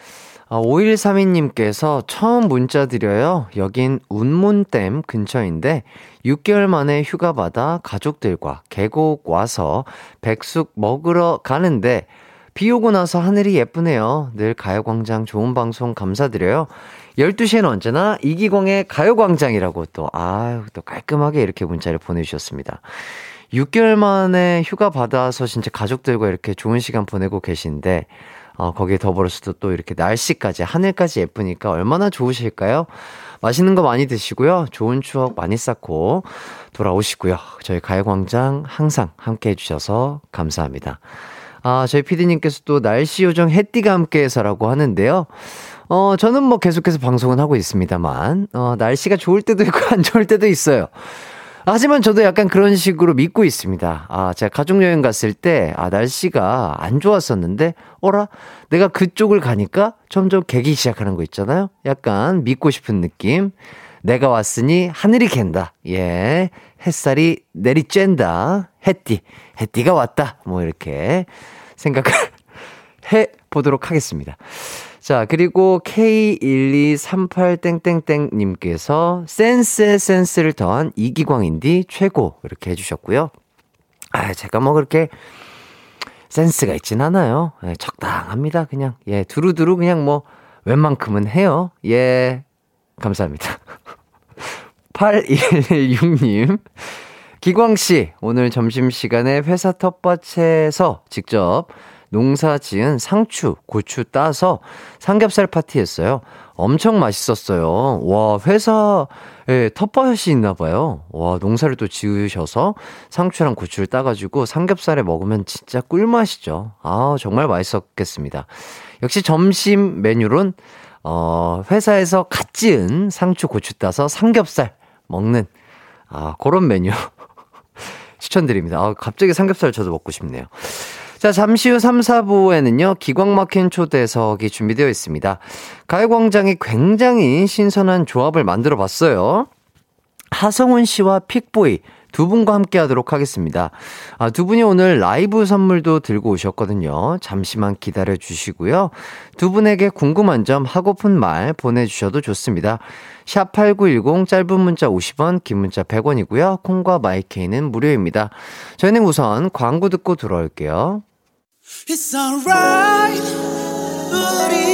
S1: 5132님께서 처음 문자 드려요. 여긴 운문댐 근처인데 6개월 만에 휴가 받아 가족들과 계곡 와서 백숙 먹으러 가는데 비 오고 나서 하늘이 예쁘네요. 늘 가요광장 좋은 방송 감사드려요. 12시에는 언제나 이기광의 가요광장이라고 또, 아유, 또 깔끔하게 이렇게 문자를 보내주셨습니다. 6개월 만에 휴가 받아서 진짜 가족들과 이렇게 좋은 시간 보내고 계신데, 어, 거기에 더불어서 또 이렇게 날씨까지, 하늘까지 예쁘니까 얼마나 좋으실까요? 맛있는 거 많이 드시고요. 좋은 추억 많이 쌓고 돌아오시고요. 저희 가요광장 항상 함께 해주셔서 감사합니다. 아, 저희 피디님께서 또 날씨 요정 해띠가 함께 해서라고 하는데요. 어, 저는 뭐 계속해서 방송은 하고 있습니다만, 어, 날씨가 좋을 때도 있고 안 좋을 때도 있어요. 하지만 저도 약간 그런 식으로 믿고 있습니다. 아, 제가 가족여행 갔을 때, 아, 날씨가 안 좋았었는데, 어라? 내가 그쪽을 가니까 점점 개기 시작하는 거 있잖아요? 약간 믿고 싶은 느낌. 내가 왔으니 하늘이 갠다. 예. 햇살이 내리쬐다. 해띠. 해띠가 왔다. 뭐 이렇게 생각을 해 보도록 하겠습니다. 자, 그리고 K1238땡땡땡님께서 센스의 센스를 더한 이기광인디 최고. 이렇게 해주셨고요. 아, 제가 뭐 그렇게 센스가 있진 않아요. 예, 적당합니다. 그냥. 예, 두루두루 그냥 뭐 웬만큼은 해요. 예. 감사합니다. 8116님. 기광씨, 오늘 점심시간에 회사 텃밭에서 직접 농사 지은 상추, 고추 따서 삼겹살 파티 했어요. 엄청 맛있었어요. 와, 회사에 텃밭이 있나 봐요. 와, 농사를 또 지으셔서 상추랑 고추를 따가지고 삼겹살에 먹으면 진짜 꿀맛이죠. 아, 정말 맛있었겠습니다. 역시 점심 메뉴론, 어, 회사에서 갓 지은 상추, 고추 따서 삼겹살 먹는, 아, 그런 메뉴 추천드립니다. 아, 갑자기 삼겹살 저도 먹고 싶네요. 자, 잠시 후 3, 4부에는요, 기광 막힌 초대석이 준비되어 있습니다. 가요광장이 굉장히 신선한 조합을 만들어 봤어요. 하성훈 씨와 픽보이 두 분과 함께 하도록 하겠습니다. 아, 두 분이 오늘 라이브 선물도 들고 오셨거든요. 잠시만 기다려 주시고요. 두 분에게 궁금한 점, 하고픈 말 보내주셔도 좋습니다. 샵8910 짧은 문자 50원, 긴 문자 100원이고요. 콩과 마이케이는 무료입니다. 저희는 우선 광고 듣고 돌아올게요.
S5: It's alright 우리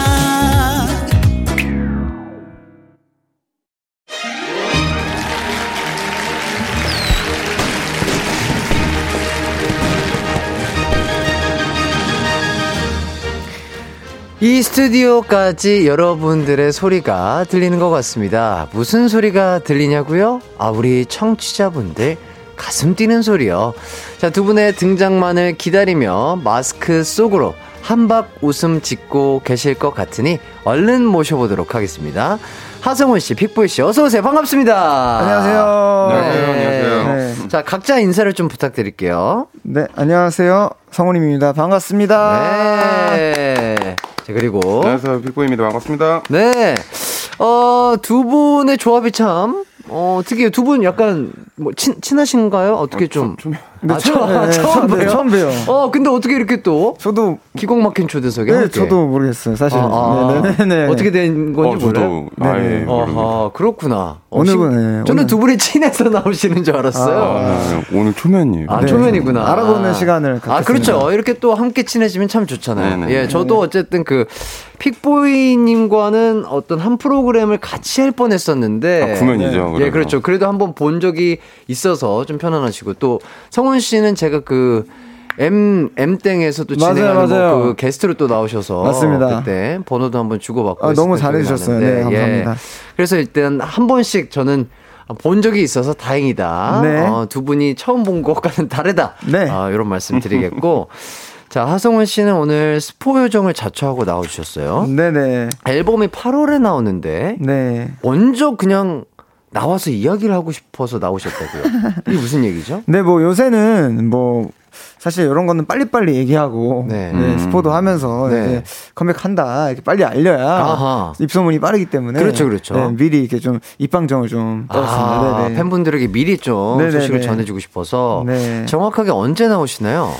S1: 이 스튜디오까지 여러분들의 소리가 들리는 것 같습니다. 무슨 소리가 들리냐고요? 아, 우리 청취자분들 가슴 뛰는 소리요. 자, 두 분의 등장만을 기다리며 마스크 속으로 한박 웃음 짓고 계실 것 같으니 얼른 모셔보도록 하겠습니다. 하성훈 씨, 픽보이 씨, 어서 오세요. 반갑습니다.
S6: 안녕하세요.
S1: 네.
S6: 안녕하세요. 안녕하세요.
S1: 자, 각자 인사를 좀 부탁드릴게요.
S6: 네, 안녕하세요. 성훈입니다. 반갑습니다.
S1: 네. 자, 그리고.
S7: 안녕하세요. 빅보입니다. 반갑습니다.
S1: 네. 어, 두 분의 조합이 참, 어, 특이해요. 두 분 약간, 뭐, 친, 친하신가요? 어떻게 좀.
S7: 좀,
S6: 네,
S1: 아,
S6: 처음,
S1: 처-
S6: 네,
S1: 처음
S6: 처음 봬요. 처음 봬요.
S1: 어, 근데 어떻게 이렇게 또,
S6: 저도
S1: 기공 막힌 초대석에
S6: 네,
S1: 함께.
S6: 저도 모르겠어요. 사실.
S1: 아, 아.
S6: 네, 네, 네.
S1: 어떻게 된
S7: 어,
S1: 건지 몰라요?
S7: 저도 아예
S6: 네네.
S7: 모르겠네요.
S1: 어허, 그렇구나. 어,
S6: 오늘
S1: 신-
S6: 분, 네,
S1: 저는
S6: 오늘-
S1: 두 분이 친해서 나오시는 줄 알았어요.
S7: 아, 오늘 초면이에요.
S1: 아,
S6: 네.
S1: 초면이구나.
S6: 알아보는 시간을
S1: 아,
S6: 갖겠습니다.
S1: 그렇죠. 이렇게 또 함께 친해지면 참 좋잖아요.
S7: 네네.
S1: 예, 저도 어쨌든 그, 픽보이 님과는 어떤 한 프로그램을 같이 할 뻔 했었는데.
S7: 아, 구면이죠.
S1: 예. 그렇죠. 그래도 한번 본 적이 있어서 좀 편안하시고. 또, 성훈 씨는 제가 그, M, M땡에서도
S6: 맞아요,
S1: 진행하는
S6: 맞아요.
S1: 뭐 그 게스트로 또 나오셔서.
S6: 맞습니다.
S1: 그때 번호도 한번 주고받고.
S6: 아, 너무 잘해주셨어요.
S1: 나는데,
S6: 네, 감사합니다.
S1: 예. 그래서 일단 한 번씩 저는 본 적이 있어서 다행이다.
S6: 네.
S1: 어, 두 분이 처음 본 것과는 다르다.
S6: 네.
S1: 아, 이런 말씀 드리겠고. 자, 하성훈 씨는 오늘 스포 요정을 자처하고 나오셨어요.
S6: 네네.
S1: 앨범이 8월에 나오는데,
S6: 네.
S1: 먼저 그냥 나와서 이야기를 하고 싶어서 나오셨다고요. 이게 무슨 얘기죠?
S6: 네, 뭐 요새는 뭐 사실 이런 거는 빨리빨리 얘기하고
S1: 네.
S6: 네.
S7: 음.
S6: 스포도 하면서
S1: 네.
S6: 이제 컴백한다 이렇게 빨리 알려야
S1: 아하.
S6: 입소문이 빠르기 때문에
S1: 그렇죠, 그렇죠.
S6: 네, 미리 이렇게 좀 입방정을 좀 떨었습니다.
S1: 아,
S6: 네네.
S1: 팬분들에게 미리 좀
S6: 네네네.
S1: 소식을 전해주고 싶어서
S6: 네.
S1: 정확하게 언제 나오시나요?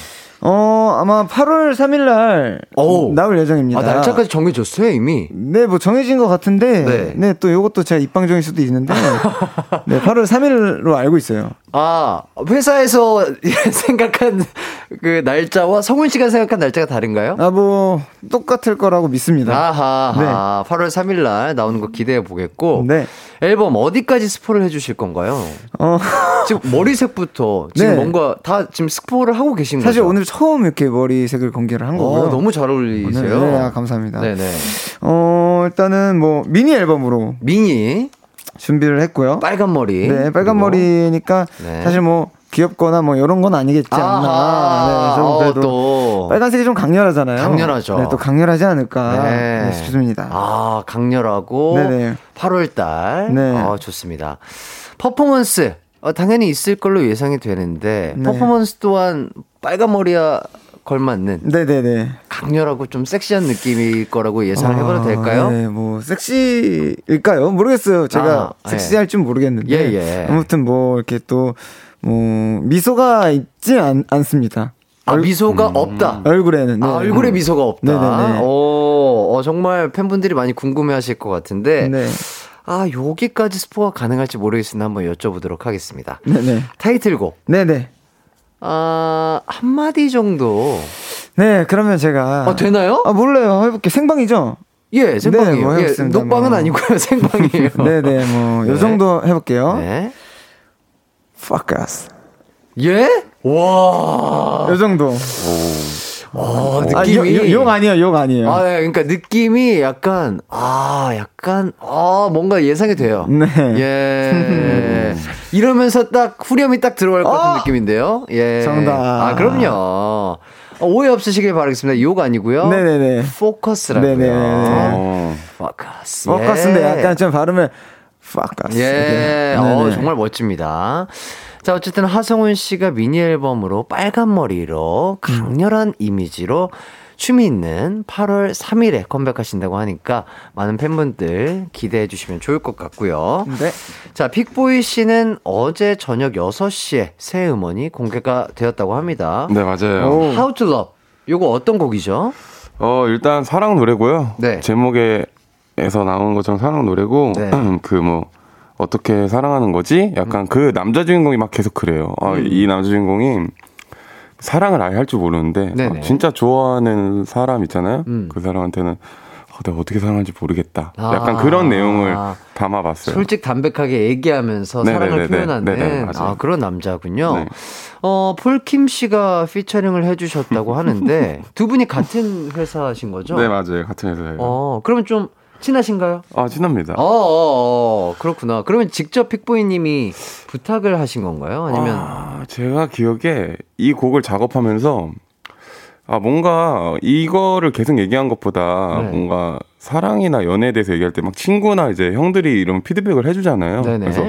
S6: 어 아마 8월 3일 날
S1: 오.
S6: 나올 예정입니다.
S1: 아, 날짜까지 정해졌어요, 이미?
S6: 네, 뭐 정해진 것 같은데,
S1: 네.
S6: 네, 또 요것도 제가 입방정일 수도 있는데, 네, 8월 3일로 알고 있어요.
S1: 아, 회사에서 생각한 그 날짜와 성훈 씨가 생각한 날짜가 다른가요?
S6: 아, 뭐, 똑같을 거라고 믿습니다.
S1: 아하,
S6: 네.
S1: 아, 8월 3일 날 나오는 거 기대해 보겠고.
S6: 네.
S1: 앨범 어디까지 스포를 해 주실 건가요?
S6: 어,
S1: 지금 머리색부터 지금
S6: 네.
S1: 뭔가 다 지금 스포를 하고 계신 거죠?
S6: 사실 오늘 처음 이렇게 머리색을 공개를 한 거고요.
S1: 어, 너무 잘 어울리세요.
S6: 오늘, 네, 아, 감사합니다.
S1: 네네.
S6: 어, 일단은 뭐, 미니 앨범으로
S1: 미니
S6: 준비를 했고요.
S1: 빨간 머리.
S6: 네, 빨간
S1: 그리고-
S6: 머리니까,
S1: 네.
S6: 사실 뭐, 귀엽거나 뭐, 이런 건 아니겠지 않나.
S1: 아하,
S6: 네, 좀
S1: 어,
S6: 그래도.
S1: 또.
S6: 빨간색이 좀 강렬하잖아요.
S1: 강렬하죠.
S6: 네, 또 강렬하지 않을까
S1: 네.
S6: 네, 싶습니다.
S1: 아, 강렬하고
S6: 네네.
S1: 8월 달.
S6: 네.
S1: 어, 좋습니다. 퍼포먼스 어, 당연히 있을 걸로 예상이 되는데
S6: 네.
S1: 퍼포먼스 또한 빨간 머리와 걸맞는
S6: 네네네.
S1: 강렬하고 좀 섹시한 느낌일 거라고 예상을 해봐도
S6: 아,
S1: 될까요?
S6: 네, 뭐 섹시일까요? 모르겠어요. 제가
S1: 아,
S6: 섹시할 줄 모르겠는데.
S1: 예, 예.
S6: 아무튼 뭐 이렇게 또 뭐 미소가 있지 않, 않습니다.
S1: 아, 미소가 없다.
S6: 얼굴에는. 네.
S1: 아, 얼굴에 미소가 없다.
S6: 네네네.
S1: 오, 어, 정말 팬분들이 많이 궁금해 하실 것 같은데.
S6: 네.
S1: 아, 여기까지 스포가 가능할지 모르겠으나 한번 여쭤보도록 하겠습니다.
S6: 네네.
S1: 타이틀곡.
S6: 네네.
S1: 아, 한마디 정도.
S6: 네, 그러면 제가.
S1: 아, 되나요?
S6: 아, 몰라요. 해볼게. 생방이죠?
S1: 예, 생방이에요.
S6: 뭐
S1: 예. 녹방은
S6: 뭐.
S1: 아니고요. 생방이에요.
S6: 네네, 뭐,
S1: 네.
S6: 요 정도 해볼게요.
S1: 네.
S6: Fuck us.
S1: 예? 와.
S6: 요 정도.
S1: 어,
S6: 아,
S1: 느낌이.
S6: 욕, 욕 아니에요, 욕 아니에요.
S1: 아, 예, 그러니까 느낌이 약간, 아, 약간, 아, 뭔가 예상이 돼요.
S6: 네.
S1: 예. 이러면서 딱 후렴이 딱 들어갈 것 같은
S6: 어!
S1: 느낌인데요. 예.
S6: 정답.
S1: 아, 그럼요. 어, 오해 없으시길 바라겠습니다. 욕 아니고요.
S6: 네네네.
S1: Focus라고요.
S6: 네네네.
S7: 어.
S6: Focus. Focus인데
S1: 예.
S6: 약간 좀 발음을 포커스.
S1: 예. 어,
S6: 네네.
S1: 정말 멋집니다. 자, 어쨌든 하성운 씨가 미니 앨범으로 빨간 머리로 강렬한 이미지로 춤이 있는 8월 3일에 컴백하신다고 하니까 많은 팬분들 기대해 주시면 좋을 것 같고요.
S6: 네.
S1: 자, 픽보이 씨는 어제 저녁 6시에 새 음원이 공개가 되었다고 합니다.
S7: 네, 맞아요.
S6: 오.
S1: How to Love. 요거 어떤 곡이죠?
S7: 어, 일단 사랑 노래고요.
S1: 네.
S7: 제목에서 나온 것처럼 사랑 노래고
S1: 네.
S7: 그뭐 어떻게 사랑하는 거지? 약간 그 남자 주인공이 막 계속 그래요. 아,
S1: 음.
S7: 이 남자 주인공이 사랑을 아예 할 줄 모르는데. 아, 진짜 좋아하는 사람 있잖아요.
S1: 음.
S7: 그 사람한테는 아, 내가 어떻게 사랑하는지 모르겠다.
S1: 아.
S7: 약간 그런 내용을 담아봤어요.
S1: 솔직 담백하게 얘기하면서
S7: 네네네네.
S1: 사랑을 표현하는
S7: 네네, 맞아요.
S1: 아, 그런 남자군요.
S7: 네.
S1: 어, 폴킴 씨가 피처링을 해주셨다고 하는데 두 분이 같은 회사신 거죠?
S7: 네, 맞아요. 같은 회사예요.
S1: 어, 그러면 좀 친하신가요?
S7: 아, 친합니다.
S1: 어, 어, 어, 그렇구나. 그러면 직접 픽보이님이 부탁을 하신 건가요? 아니면
S7: 아, 제가 기억에 이 곡을 작업하면서 아 뭔가 이거를 계속 얘기한 것보다
S1: 네.
S7: 뭔가 사랑이나 연애에 대해서 얘기할 때 막 친구나 이제 형들이 이런 피드백을 해주잖아요.
S1: 네네.
S7: 그래서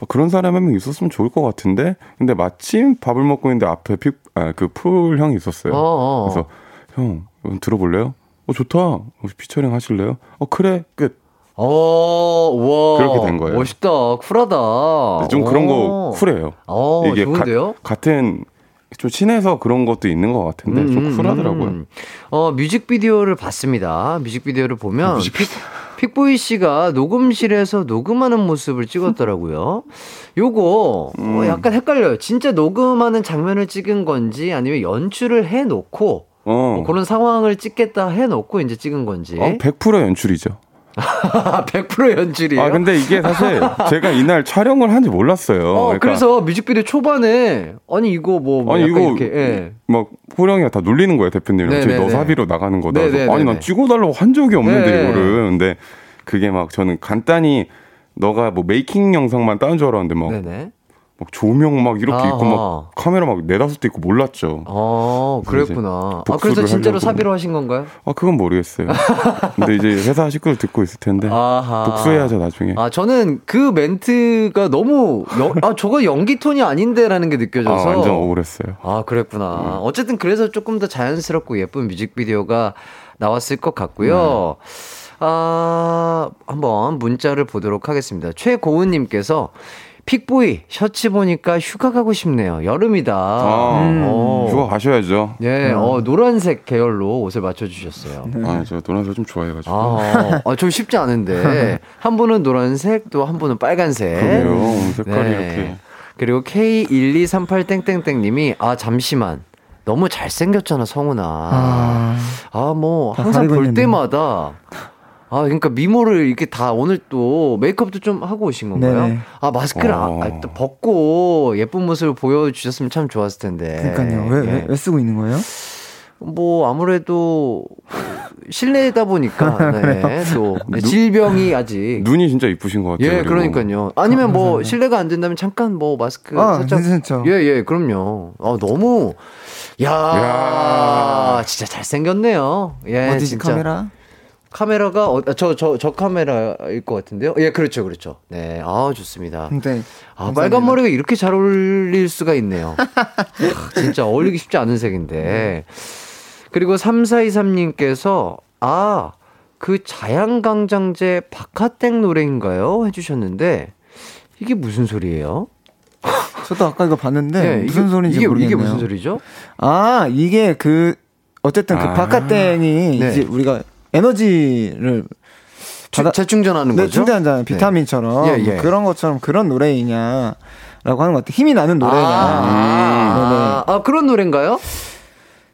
S7: 어, 그런 사람 한 명 있었으면 좋을 것 같은데 근데 마침 밥을 먹고 있는데 앞에 픽, 아, 그 풀 형이 있었어요.
S1: 어, 어.
S7: 그래서 형 들어볼래요? 어 좋다. 혹시 피처링 하실래요? 어 그래 끝.
S1: 어, 와.
S7: 그렇게 된 거예요.
S1: 멋있다. 쿨하다.
S7: 네, 좀 그런 거
S1: 오.
S7: 쿨해요.
S1: 어,
S7: 이게
S1: 좋은데요?
S7: 가- 같은 좀 친해서 그런 것도 있는 것 같은데
S1: 음,
S7: 좀
S1: 음,
S7: 쿨하더라고요.
S1: 음. 어, 뮤직비디오를 봤습니다. 뮤직비디오를 보면
S7: 뮤직비디오.
S1: 픽, 픽보이 씨가 녹음실에서 녹음하는 모습을 찍었더라고요. 요거
S7: 음.
S1: 어, 약간 헷갈려요. 진짜 녹음하는 장면을 찍은 건지 아니면 연출을 해놓고
S7: 어,
S1: 뭐 그런 상황을 찍겠다 해놓고 이제 찍은 건지.
S7: 어, 100% 연출이죠.
S1: 100% 연출이에요.
S7: 아 근데 이게 사실 제가 이날 촬영을 한지 몰랐어요.
S1: 어,
S7: 그러니까
S1: 그래서 뮤직비디오 초반에 아니 이거 뭐, 뭐
S7: 아니 이거
S1: 이렇게 예.
S7: 막 호령이가 다 놀리는 거예요 대표님.
S1: 네네네.
S7: 지금 너 사비로 나가는 거다. 아니 난 찍어 달라고 한 적이 없는데
S1: 네.
S7: 이거를. 근데 그게 막 저는 간단히 너가 뭐 메이킹 영상만 따는 줄 알았는데 막,
S1: 네네.
S7: 막 조명 막 이렇게 있고
S1: 아하.
S7: 막 카메라 막 네다섯 대 있고 몰랐죠.
S1: 어,
S7: 그래서
S1: 그랬구나. 아, 그래서 진짜로. 사비로 하신 건가요?
S7: 아 그건 모르겠어요. 근데 이제 회사 식구들 듣고 있을 텐데
S1: 아하.
S7: 복수해야죠 나중에.
S1: 아, 저는 그 멘트가 너무, 연- 아, 저거 연기 톤이 아닌데라는 게
S7: 아,
S1: 느껴져서.
S7: 완전 억울했어요.
S1: 아, 그랬구나. 어쨌든 그래서 조금 더 자연스럽고 예쁜 뮤직비디오가 나왔을 것 같고요. 아, 한번 문자를 보도록 하겠습니다. 최고은님께서 픽보이 셔츠 보니까 휴가 가고 싶네요. 여름이다.
S7: 아,
S1: 어.
S7: 휴가 가셔야죠.
S1: 예, 어, 노란색 계열로 옷을 맞춰주셨어요.
S7: 아, 저 노란색 좀 좋아해가지고.
S1: 아, 아, 좀 쉽지 않은데. 한 분은 노란색, 또 한 분은 빨간색.
S7: 그러게요. 색깔이
S1: 네.
S7: 이렇게.
S1: 그리고 K1238땡땡땡님이, 아, 잠시만. 너무 잘생겼잖아, 성훈아. 아,
S6: 아,
S1: 뭐,
S6: 다
S1: 항상 볼. 때마다. 아, 그러니까 미모를 이렇게 다 오늘 또 메이크업도 좀 하고 오신 건가요?
S6: 네네.
S1: 아, 마스크를 아,
S7: 어.
S1: 아, 또 벗고 예쁜 모습을 보여주셨으면 참 좋았을 텐데.
S6: 그러니까요. 왜,
S1: 예.
S6: 왜, 왜 쓰고 있는 거예요?
S1: 뭐 아무래도 실내다 보니까 네, 또 질병이 아직
S7: 눈이 진짜 이쁘신 것 같아요.
S1: 예
S7: 그리고.
S1: 그러니까요 아니면 뭐
S6: 감사합니다.
S1: 실내가 안 된다면 잠깐 뭐 마스크
S6: 아,
S1: 살짝
S6: 괜찮죠.
S1: 예 예 그럼요 아 너무 야,
S7: 야.
S1: 진짜 잘 생겼네요 예
S6: 어디지
S1: 진짜
S6: 카메라?
S1: 카메라가 저저 저 카메라일 것 같은데요 예 그렇죠 그렇죠 네 아 좋습니다
S6: 네.
S1: 아, 빨간 머리가 이렇게 잘 어울릴 수가 있네요. 아, 진짜 어울리기 쉽지 않은 색인데. 그리고 3423님께서, 아, 그 자양강장제 박하땡 노래인가요? 해주셨는데, 이게 무슨 소리예요?
S6: 저도 아까 이거 봤는데
S1: 네,
S6: 무슨
S1: 이게,
S6: 소리인지
S1: 이게,
S6: 모르겠네요.
S1: 이게 무슨 소리죠?
S6: 아 이게 그 어쨌든 그
S7: 아.
S6: 바카땡이
S1: 네.
S6: 이제 우리가 에너지를
S1: 주-
S6: 받아-
S1: 재충전하는
S6: 네,
S1: 거죠?
S6: 충전하잖아요. 비타민처럼
S1: 예, 예.
S6: 그런 것처럼 그런 노래이냐라고 하는 것 같아요. 힘이 나는 노래냐.
S1: 아, 아, 그런 노래인가요?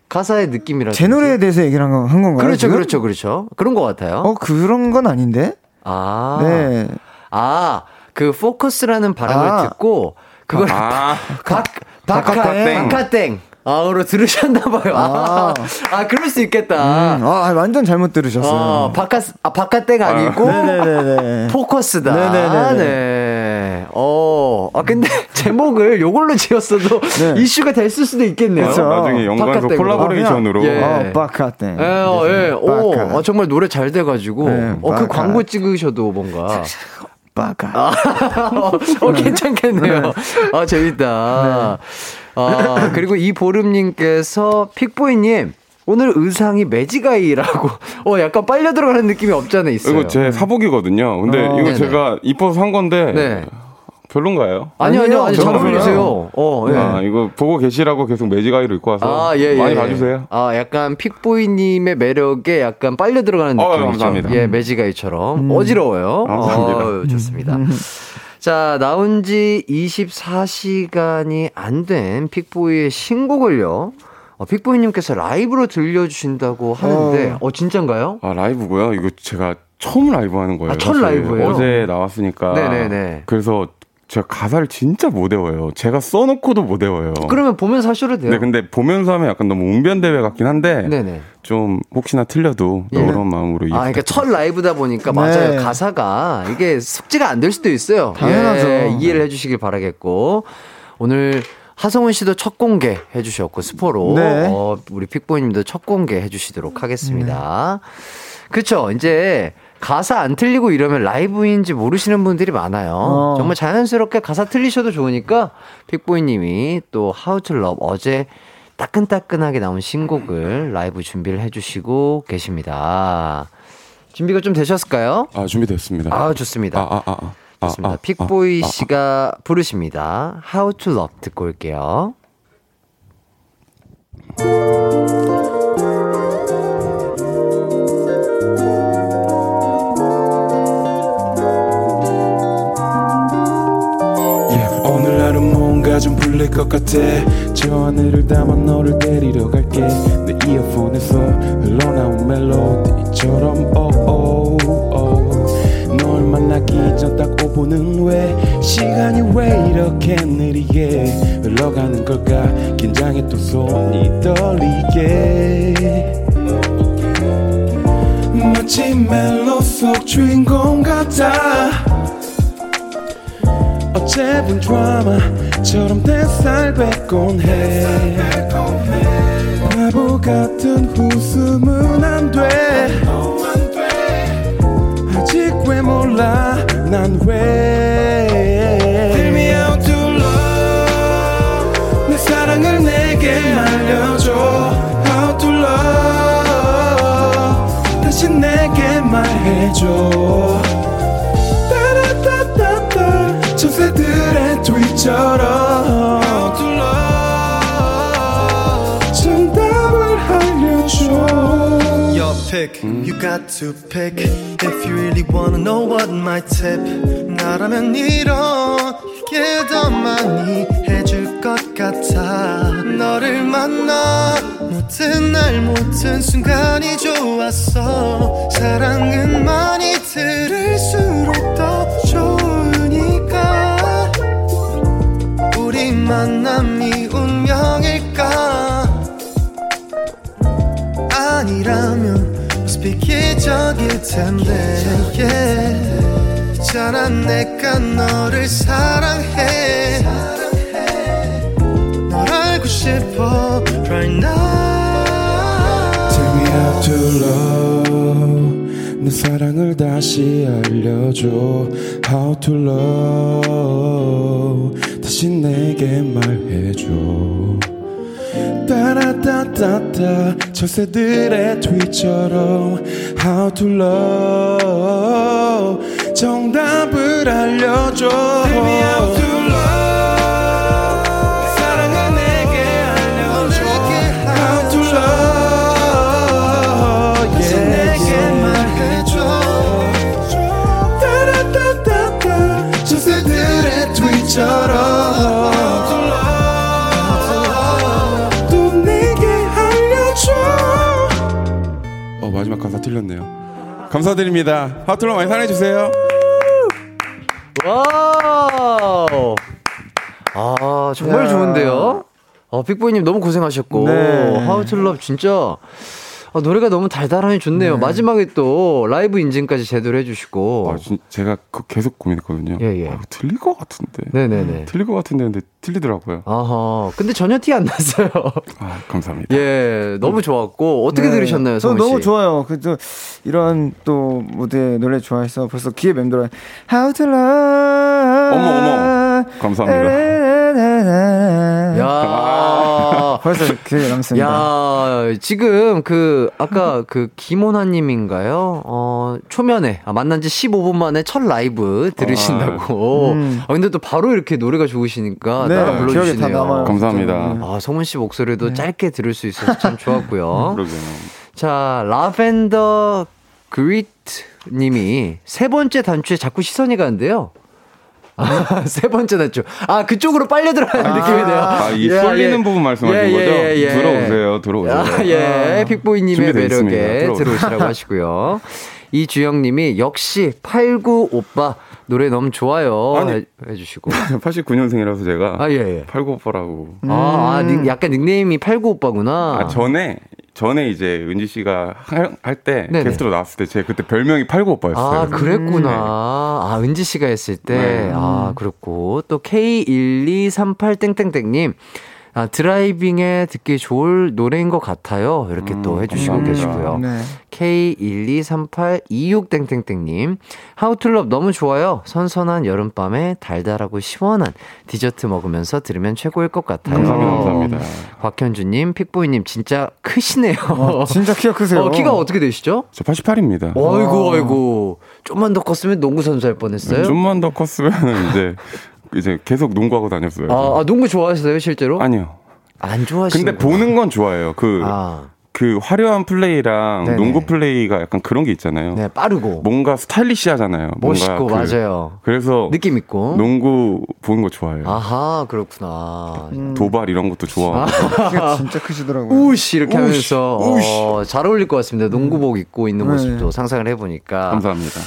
S1: 가사의 느낌이라든지.
S6: 제 노래에 대해서 얘기를 한, 건, 한 건가요?
S1: 그렇죠,
S6: 지금?
S1: 그렇죠, 그렇죠. 그런 것 같아요.
S6: 어 그런 건 아닌데.
S1: 아.
S6: 네.
S1: 아, 그 포커스라는 발음을
S6: 아.
S1: 듣고 그걸
S7: 아,
S1: 박 박하
S6: 박하땡.
S1: 박하땡 아으로 들으셨나 봐요. 아,
S6: 아.
S1: 아 그럴 수 있겠다.
S6: 음, 아 완전 잘못 들으셨어요.
S1: 어, 박하 아 박하땡 아니고
S6: 네네네네.
S1: 포커스다.
S6: 네네네네.
S1: 네. 어, 아, 근데 제목을 요걸로 지었어도
S6: 네.
S1: 이슈가 됐을 수도 있겠네요.
S6: 그쵸.
S7: 나중에 연관서
S1: 바깥.
S7: 콜라보레이션으로.
S1: 예.
S6: 어, 바카테.
S1: 예, 어, 예. 오. 어, 정말 노래 잘 돼가지고,
S6: 네,
S1: 어, 그. 광고 찍으셔도 뭔가.
S6: 바카.
S1: 어, 괜찮겠네요. 아, 재밌다. 아, 그리고 이 보름님께서 픽보이님, 오늘 의상이 매지가이라고, 어, 약간 빨려 들어가는 느낌이 없잖아, 있어요.
S7: 이거 제 사복이거든요. 근데
S6: 어.
S7: 이거
S1: 네네.
S7: 제가 입어서 산 건데
S1: 네.
S7: 별론가요?
S1: 아니요, 아니요, 아니, 잘 어울리세요. 어, 예.
S7: 아, 이거 보고 계시라고 계속 매직아이로 입고 와서
S1: 아, 예, 예.
S7: 많이 봐주세요.
S1: 아, 약간 픽보이님의 매력에 약간 빨려 들어가는
S7: 어,
S1: 느낌이죠.
S7: 감사합니다.
S1: 예, 매지가이처럼. 어지러워요.
S7: 감사합니다.
S1: 어, 좋습니다. 자, 나온 지 24시간이 안 된 픽보이의 신곡을요. 어, 픽보이님께서 라이브로 들려주신다고 하는데, 어, 진짠가요?
S7: 아 라이브고요. 이거 제가 처음 라이브 하는 거예요.
S1: 아, 첫. 라이브예요?
S7: 어제 나왔으니까.
S1: 네네네.
S7: 그래서 제가 가사를 진짜 못 외워요. 제가 써놓고도 못 외워요.
S1: 그러면 보면서 하셔도 돼요.
S7: 네, 근데 보면서 하면 약간 너무 웅변대회 같긴 한데
S1: 네네.
S7: 좀 혹시나 틀려도
S1: 예.
S7: 그런 마음으로
S1: 아, 그러니까 첫 라이브다 보니까 맞아요. 가사가 이게 숙지가 안 될 수도 있어요.
S6: 당연하죠.
S1: 예, 이해를 해주시길 바라겠고 오늘 하성훈 씨도 첫 공개 해주셨고 스포로
S6: 네.
S1: 어, 우리 픽보이님도 첫 공개 해주시도록 하겠습니다. 그쵸? 이제 가사 안 틀리고 이러면 라이브인지 모르시는 분들이 많아요.
S6: 어.
S1: 정말 자연스럽게 가사 틀리셔도 좋으니까 픽보이 님이 또 How to Love 어제 따끈따끈하게 나온 신곡을 라이브 준비를 해주시고 계십니다. 준비가 좀 되셨을까요?
S7: 아 준비됐습니다.
S1: 아, 좋습니다.
S7: 아, 아, 아, 아. 아,
S1: 좋습니다.
S7: 아,
S1: 픽보이
S7: 아, 아,
S1: 씨가 부르십니다. How to Love 듣고 올게요.
S5: 뭔가 좀 풀릴 것 같아. 저 하늘을 담아 너를 데리러 갈게. 내 이어폰에서 흘러나온 멜로디처럼 oh, oh, oh. 널 만나기 전 딱 5분은 왜 시간이 왜 이렇게 느리게 흘러가는 걸까? 긴장해 또 손이 떨리게. 마치 멜로 속 주인공 같아 어제본 드라마처럼 대살 뱉곤 해. 바보 같은 웃음은 안 돼. 아직 왜 몰라? 난왜? Tell me how to love. 내 사랑을 내게 말려줘. How to 내게 말해줘 love 정답을 알려줘
S8: Your pick, you got to pick. If you really wanna know what my tip, 나라면 이렇게 더 많이 해줄 것 같아. 너를 만나 모든 날 모든 순간이 좋았어. 사랑은 많이 들을수록 더 좋으 만남이 운명일까? 아니라면 must 기적일 텐데. Yeah. 있잖아 내가 너를 사랑해. 널 알고 싶어 right now.
S5: Tell me how to love. 내 사랑을 다시 알려줘. How to love 다시 내게 말해줘. 따라따따따 철새들의 tweet처럼 How to love. 정답을 알려줘 가사 틀렸네요 감사드립니다 하트로 많이 사랑해주세요
S1: 와우! 아, 정말
S6: 야.
S1: 좋은데요? 어, 픽보이님 너무 고생하셨고,
S6: 네.
S1: How to Love 진짜, 아, 노래가 너무 달달하니 좋네요. 마지막에 또 라이브 인증까지 제대로 해주시고.
S7: 아, 진, 제가 그 계속 고민했거든요.
S1: 예, 예.
S7: 아, 틀릴 것 같은데.
S1: 네네네.
S7: 틀릴 것 같은데 근데 틀리더라고요.
S1: 아하. 근데 전혀 티 안 났어요.
S7: 아, 감사합니다.
S1: 예, 너무 좋았고 어떻게
S6: 네.
S1: 들으셨나요,
S6: 저? 너무 좋아요. 그저 이런 또 무대 노래 좋아해서 벌써 귀에 맴돌아요. How to love.
S7: 어머, 어머. 감사합니다.
S1: 야.
S6: 벌써 귀에 남습니다.
S1: 야, 지금 그 아까 그 김원하님인가요? 어 초면에 아, 만난 지 15분 만에 첫 라이브 들으신다고.
S6: 음.
S1: 아 근데 또 바로 이렇게 노래가 좋으시니까
S6: 네,
S1: 따라
S6: 기억에
S1: 불러주시네요.
S6: 다 남아요.
S7: 감사합니다.
S1: 아 성훈 씨 목소리도 짧게 들을 수 있어서 참 좋았고요.
S7: 그러게요.
S1: 자 라벤더 그리트 님이 세 번째 단추에 자꾸 시선이 가는데요. 아, 세 번째 단추. 아, 그쪽으로 빨려 들어가는 느낌이네요.
S7: 아, 이
S1: 예,
S7: 쏠리는
S1: 예.
S7: 부분 말씀하시는
S1: 예,
S7: 거죠?
S1: 예, 예.
S7: 들어오세요, 들어오세요.
S1: 아, 예. 픽보이님의
S7: 준비되어 있습니다.
S1: 매력에. 들어오시라고 하시고요. 이주영님이 역시 89 오빠 노래 너무 좋아요.
S7: 아니.
S1: 해, 해주시고.
S7: 89년생이라서 제가
S1: 아, 예, 예.
S7: 89오빠라고.
S1: 아, 아, 닉- 약간 닉네임이 89 오빠구나.
S7: 아, 전에 전에 이제 은지 씨가 할때
S1: 네네.
S7: 게스트로 나왔을 때 제 그때 별명이 89오빠였어요.
S1: 아, 그랬구나. 아, 은지 씨가 했을 때.
S7: 네.
S1: 아, 그렇고. 또 K1238땡땡땡님. 아, 드라이빙에 듣기 좋을 노래인 것 같아요. 이렇게 또
S7: 음,
S1: 해주시고
S7: 감사합니다.
S1: 계시고요.
S6: 네.
S1: K123826땡땡땡님. 하우툴럽 너무 좋아요. 선선한 여름밤에 달달하고 시원한 디저트 먹으면서 들으면 최고일 것 같아요.
S7: 감사합니다, 감사합니다.
S1: 곽현주님, 픽보이님 진짜 크시네요.
S6: 와, 진짜 키가 크세요.
S1: 어, 키가 어떻게 되시죠?
S7: 저 88입니다.
S1: 어이구, 어이구. 좀만 더 컸으면 농구 선수 할 뻔했어요.
S7: 좀만 더 컸으면 이제 이제 계속 농구하고 다녔어요.
S1: 아, 아, 농구 좋아하세요, 실제로?
S7: 아니요.
S1: 안 좋아하시는
S7: 근데 보는 건 좋아해요. 그,
S1: 아,
S7: 그 화려한 플레이랑
S1: 네네.
S7: 농구 플레이가 약간 그런 게 있잖아요.
S1: 네, 빠르고
S7: 뭔가 스타일리시하잖아요.
S1: 멋있고
S7: 뭔가 그-
S1: 맞아요.
S7: 그래서
S1: 느낌 있고.
S7: 농구 보는 거 좋아해요.
S1: 아하, 그렇구나.
S7: 도발 이런 것도 좋아하고.
S6: 키가 진짜 크시더라고요.
S1: 우씨 이렇게
S7: 우씨,
S1: 하면서 어, 잘 어울릴 것 같습니다. 농구복 입고 있는
S6: 네.
S1: 모습도 상상을 해보니까
S7: 감사합니다.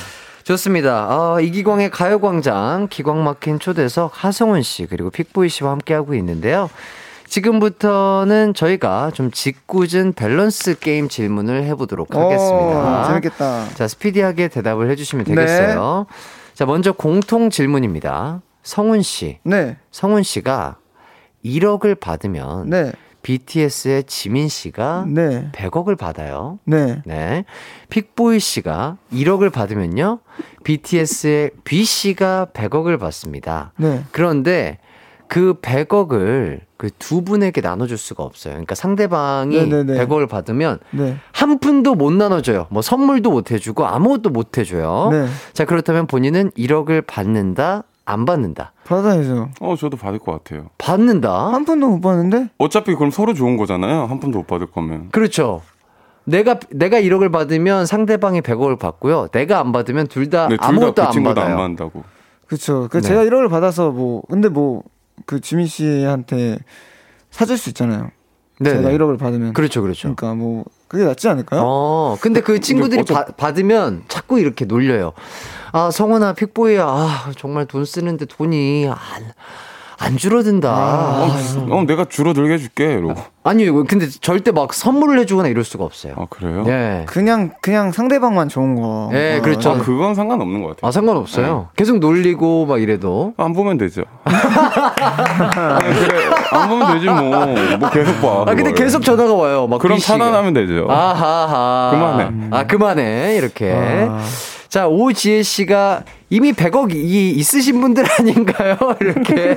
S1: 좋습니다. 어, 이기광의 가요광장 기광 막힌 초대석 하성운 씨 그리고 픽보이 씨와 함께하고 있는데요. 지금부터는 저희가 좀 짓궂은 밸런스 게임 질문을 해보도록 하겠습니다.
S6: 오, 재밌겠다.
S1: 자, 스피디하게 대답을 해주시면
S6: 네.
S1: 되겠어요. 자, 먼저 공통 질문입니다. 성훈 씨.
S6: 네.
S1: 성훈 씨가 1억을 받으면
S6: 네.
S1: BTS의 지민 씨가
S6: 네.
S1: 100억을 받아요.
S6: 네.
S1: 네. 픽보이 씨가 1억을 받으면요. BTS의 B 씨가 100억을 받습니다.
S6: 네.
S1: 그런데 그 100억을 그 두 분에게 나눠줄 수가 없어요. 그러니까 상대방이
S6: 네네네.
S1: 100억을 받으면
S6: 네.
S1: 한 푼도 못 나눠줘요. 뭐 선물도 못 해주고 아무것도 못 해줘요.
S6: 네.
S1: 자, 그렇다면 본인은 1억을 받는다? 안 받는다?
S6: 받아야죠.
S7: 어, 저도 받을 것 같아요.
S1: 받는다?
S6: 한 푼도 못 받는데?
S7: 어차피 그럼 서로 좋은 거잖아요. 한 푼도 못 받을 거면.
S1: 그렇죠. 내가 내가 1억을 받으면 상대방이 100억을 받고요. 내가 안 받으면 둘다
S7: 네, 둘
S1: 아무것도
S7: 다안그 친구도
S1: 받아요.
S7: 안 받는다고.
S6: 그쵸. 그
S1: 네.
S6: 제가 1억을 받아서 뭐, 근데 뭐, 그 지민 씨한테 사줄 수 있잖아요.
S1: 네네.
S6: 제가 1억을 받으면.
S1: 그렇죠, 그렇죠.
S6: 그러니까 뭐, 그게 낫지 않을까요?
S1: 어, 근데 그 친구들이
S7: 어차-
S1: 바- 받으면 자꾸 이렇게 놀려요. 아, 성훈아, 픽보이야. 아, 정말 돈 쓰는데 돈이 안, 안 줄어든다.
S7: 어,
S1: 아,
S7: 어, 내가 줄어들게 해줄게. 이러고.
S1: 아니, 근데 절대 막 선물을 해주거나 이럴 수가 없어요.
S7: 아, 그래요?
S1: 네.
S6: 그냥, 그냥 상대방만 좋은 거.
S1: 네,
S6: 어,
S1: 그렇죠.
S7: 아, 그건 상관없는 것 같아요.
S1: 아, 상관없어요. 계속 놀리고 막 이래도.
S7: 안 보면 되죠. 아니, 그래, 안 보면 되지 뭐. 뭐 계속 봐.
S1: 아, 근데
S7: 그걸.
S1: 계속 전화가 와요. 막
S7: 그럼
S1: 씨가.
S7: 차단하면 되죠.
S1: 아하하.
S7: 그만해.
S1: 아, 그만해. 이렇게.
S6: 아.
S1: 자, 오지혜 씨가 이미 100억이 있으신 분들 아닌가요? 이렇게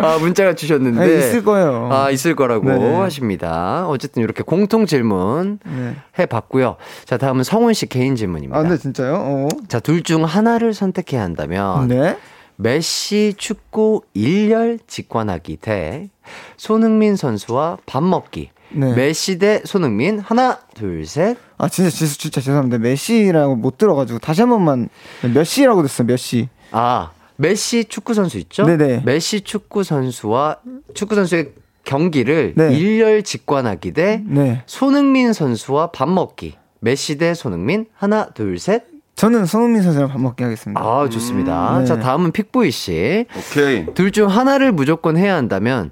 S1: 아, 문자가 주셨는데.
S6: 네, 있을 거예요.
S1: 아, 있을 거라고
S6: 네.
S1: 하십니다. 어쨌든 이렇게 공통 질문
S6: 네.
S1: 해 봤고요. 자, 다음은 성훈 씨 개인 질문입니다.
S6: 아, 근데 진짜요? 어.
S1: 자, 둘 중 하나를 선택해야 한다면
S6: 네.
S1: 메시 축구 일렬 직관하기 대 손흥민 선수와 밥 먹기.
S6: 네.
S1: 메시 대 손흥민 하나 둘 셋.
S6: 아, 진짜, 진짜, 진짜 죄송합니다. 메시라고 못 들어가지고 다시 한 번만 몇 시라고 됐어요, 몇 시.
S1: 아 메시 축구 선수 있죠?
S6: 네네.
S1: 메시 축구 선수와 축구 선수의 경기를
S6: 네.
S1: 일렬 직관하기 대
S6: 네.
S1: 손흥민 선수와 밥 먹기. 메시 대 손흥민 하나 둘 셋.
S6: 저는 손흥민 선수랑 밥 먹기 하겠습니다.
S1: 아 좋습니다.
S6: 네.
S1: 자 다음은 픽보이 씨.
S7: 오케이.
S1: 둘 중 하나를 무조건 해야 한다면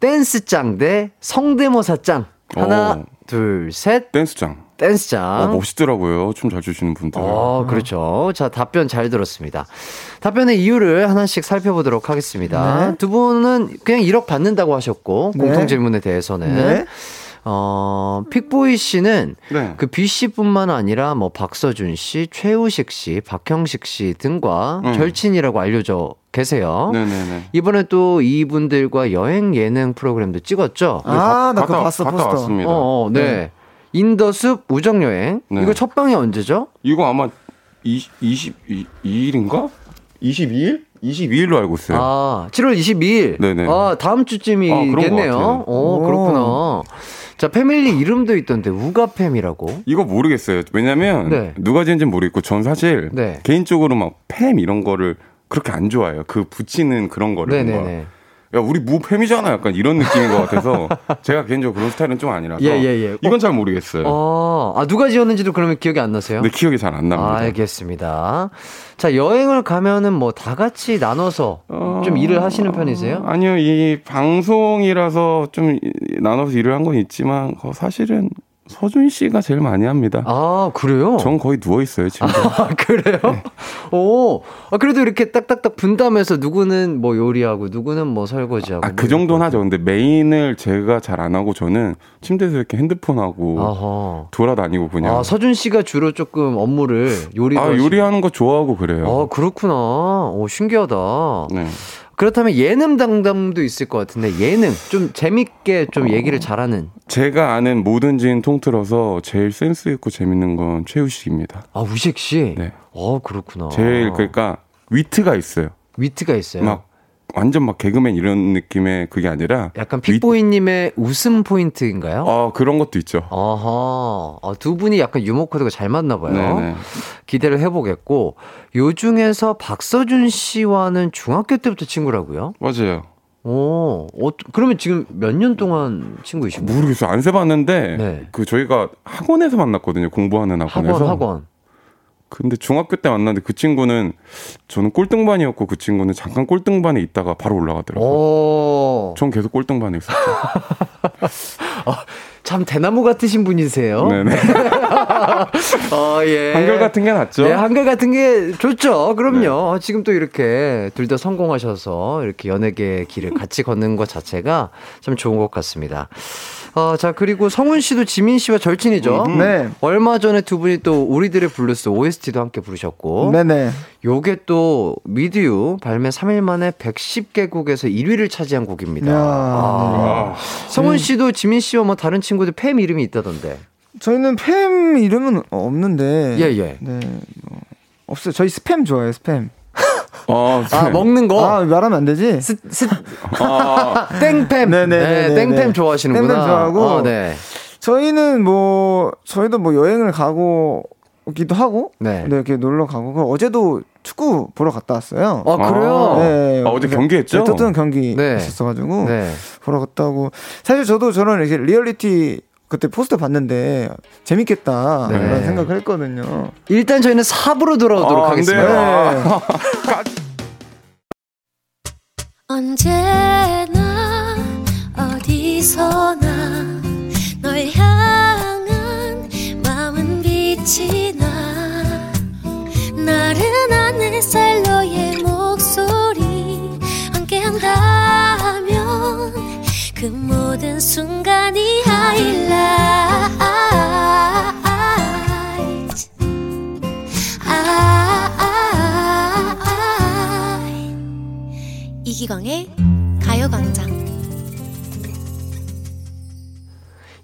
S1: 댄스짱 대 성대모사짱. 하나
S7: 오.
S1: 둘 셋.
S7: 댄스장.
S1: 댄스장.
S7: 어, 멋있더라고요. 춤 잘 추시는 분들.
S1: 어, 그렇죠. 자, 답변 잘 들었습니다. 답변의 이유를 하나씩 살펴보도록 하겠습니다.
S6: 네.
S1: 두 분은 그냥 1억 받는다고 하셨고,
S6: 네.
S1: 공통 질문에 대해서는.
S6: 네.
S1: 어, 픽보이 씨는
S7: 네.
S1: 그 B 씨뿐만 아니라 뭐 박서준 씨, 최우식 씨, 박형식 씨 등과
S7: 음.
S1: 절친이라고 알려져 계세요.
S7: 네네네.
S1: 이번에 또 이분들과 여행 예능 프로그램도 찍었죠.
S6: 아, 나 그거 봤어,
S7: 갔다
S6: 포스터.
S7: 왔습니다.
S1: 어, 어, 네. 인더숲 우정 여행.
S7: 네.
S1: 이거 첫 방이 언제죠?
S7: 이거 아마 20, 22일인가? 22일? 22일로 알고 있어요.
S1: 아, 7월 22일.
S7: 네네.
S1: 아, 다음
S7: 아,
S1: 주쯤이겠네요. 오,
S6: 오.
S1: 그렇구나. 자, 패밀리 이름도 있던데, 우가팸이라고.
S7: 이거 모르겠어요. 왜냐면
S1: 네.
S7: 누가 지은지는 모르겠고 전 사실
S1: 네.
S7: 개인적으로 막 팸 이런 거를 그렇게 안 좋아해요. 그 붙이는 그런 거를 뭔가.
S1: 네네네.
S7: 야 우리 무 팸이잖아. 약간 이런 느낌인 것 같아서 제가 개인적으로 그런 스타일은 좀 아니라서
S1: 예, 예, 예.
S7: 이건 잘 모르겠어요.
S1: 어, 아, 누가 지었는지도 그러면 기억이 안 나세요?
S7: 근데 기억이 잘 안 납니다.
S1: 알겠습니다. 자, 여행을 가면은 뭐 다 같이 나눠서
S7: 어,
S1: 좀 일을 하시는 편이세요?
S7: 아니요, 이 방송이라서 좀 이- 나눠서 일을 한 건 있지만 어, 사실은 서준 씨가 제일 많이 합니다.
S1: 아, 그래요?
S7: 전 거의 누워 있어요 지금.
S1: 아, 그래요? 오, 아, 그래도 이렇게 딱딱딱 분담해서 누구는 뭐 요리하고 누구는 뭐 설거지하고.
S7: 아, 뭐그 정도는 하죠. 근데 메인을 제가 잘 안 하고 저는 침대에서 이렇게 핸드폰 하고
S1: 아하.
S7: 돌아다니고 그냥.
S1: 아, 서준 씨가 주로 조금 업무를 요리도
S7: 아. 요리하는 거 좋아하고 그래요.
S1: 아, 그렇구나. 오, 신기하다.
S7: 네.
S1: 그렇다면 예능 담당도 있을 것 같은데 예능 좀 재밌게 좀 얘기를 잘하는.
S7: 제가 아는 모든 지인 통틀어서 제일 센스 있고 재밌는 건 최우식입니다.
S1: 아, 우식 씨.
S7: 네.
S1: 어, 그렇구나.
S7: 제일 그러니까 위트가 있어요.
S1: 위트가 있어요.
S7: 막 완전 막 개그맨 이런 느낌의 그게 아니라
S1: 약간 픽보이님의 웃음 포인트인가요?
S7: 어 그런 것도 있죠.
S1: 아하. 아, 두 분이 약간 유머 코드가 잘 맞나 봐요.
S7: 네네.
S1: 기대를 해보겠고 요 중에서 박서준 씨와는 중학교 때부터 친구라고요?
S7: 맞아요.
S1: 오, 어, 그러면 지금 몇 년 동안 친구이신 거예요?
S7: 모르겠어요. 안 세봤는데
S1: 네.
S7: 그 저희가 학원에서 만났거든요. 공부하는 학원에서.
S1: 학원, 학원.
S7: 근데 중학교 때 만났는데 그 친구는 저는 꼴등반이었고 그 친구는 잠깐 꼴등반에 있다가 바로 올라가더라고요.
S1: 오,
S7: 전 계속 꼴등반에 있었죠.
S1: 참 대나무 같으신 분이세요.
S7: 네네.
S1: 어, 예.
S7: 한결 같은 게 낫죠.
S1: 네, 한결 같은 게 좋죠. 그럼요. 지금 또 이렇게 둘 다 성공하셔서 이렇게 연예계 길을 같이 걷는 것 자체가 참 좋은 것 같습니다. 어, 자, 그리고 성운 씨도 지민 씨와 절친이죠.
S6: 네.
S1: 얼마 전에 두 분이 또 우리들의 블루스 OST도 함께 부르셨고.
S6: 네네.
S1: 요게 또 With You 발매 3일 만에 110개국에서 1위를 차지한 곡입니다.
S6: 이야.
S1: 아. 성운 씨도 지민 씨와 뭐 다른 친구들 팸 이름이 있다던데.
S6: 저희는 팸 이름은 없는데.
S1: 예, 예.
S6: 네. 뭐, 없어요. 저희 스팸 좋아해요, 스팸.
S7: 어,
S1: 아, 먹는 거?
S6: 아, 말하면 안 되지?
S1: 스, 스,
S7: 아,
S1: 땡팸.
S6: 네네네네.
S1: 네, 땡팸 좋아하시는구나.
S6: 땡팸 좋아하고.
S1: 어, 네.
S6: 저희는 뭐, 저희도 뭐 여행을 가고, 기도 하고,
S1: 네.
S6: 네, 이렇게 놀러 가고, 그 어제도 축구 보러 갔다 왔어요.
S1: 아, 그래요?
S6: 네.
S7: 아, 어제 경기했죠?
S6: 네, 토트넘 경기
S1: 네.
S6: 있었어가지고,
S1: 네.
S6: 보러 갔다 오고, 사실 저도 저런 이렇게 리얼리티 그때 포스터 봤는데 재밌겠다
S1: 네.
S6: 그런 생각을 했거든요.
S1: 일단 저희는 4부로 돌아오도록
S7: 아, 안
S1: 하겠습니다.
S6: 네.
S9: 언제나 어디서나 그 모든 순간이 하이라이트 아, 이기광의 가요광장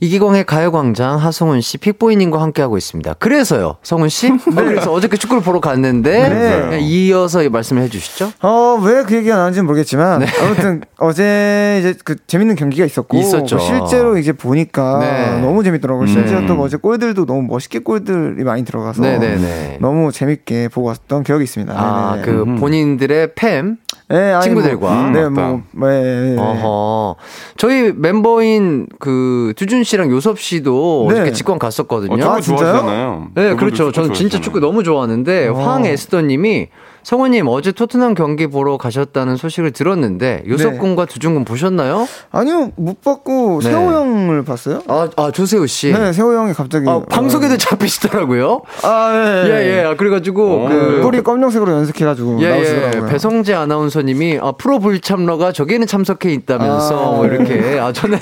S1: 이기광의 가요광장 하성훈 씨, 픽보이님과 함께하고 있습니다. 그래서요, 성훈 씨? 어, 그래서 어저께 축구를 보러 갔는데,
S6: 네.
S1: 네, 이어서 말씀을 해주시죠.
S6: 어, 왜 그 얘기가 나왔는지는 모르겠지만, 아무튼 어제 이제 그 재밌는 경기가 있었고,
S1: 네. 있었죠.
S6: 뭐 실제로 이제 보니까
S1: 네.
S6: 너무 재밌더라고요.
S7: 음.
S6: 또 어제 골들도 너무 멋있게 골들이 많이 들어가서
S1: 네네네.
S6: 너무 재밌게 보고 왔던 기억이 있습니다.
S1: 아. 그
S7: 음.
S1: 본인들의 팸,
S6: 네,
S1: 친구들과.
S6: 뭐, 네,
S7: 맞다.
S6: 뭐, 네, 네.
S1: 어허. 저희 멤버인 그 두준 씨랑 요섭 씨도
S6: 네.
S1: 어저께 직관 갔었거든요.
S7: 어, 축구
S6: 아, 진짜요?
S7: 좋아하잖아요.
S1: 네, 그렇죠. 저는 진짜. 축구 너무 좋아하는데
S6: 어.
S1: 황에스더 님이 성우님 어제 토트넘 경기 보러 가셨다는 소식을 들었는데 요석군과 두준군 보셨나요?
S6: 아니요 못 봤고
S1: 네.
S6: 세호 형을 봤어요.
S1: 아, 아 조세호 씨.
S6: 네, 세호 형이 갑자기
S1: 아, 방송에도 잡히시더라고요.
S6: 아, 예,
S1: 예, 예. 아, 그래가지고,
S6: 그
S1: 그,
S6: 뿌리 검정색으로 연습해가지고
S1: 예,
S6: 나오시더라고요.
S1: 예. 배성재 아나운서님이, 아, 프로 불참러가 저기에는 참석해 있다면서,
S6: 아,
S1: 뭐 이렇게. 아, 저는,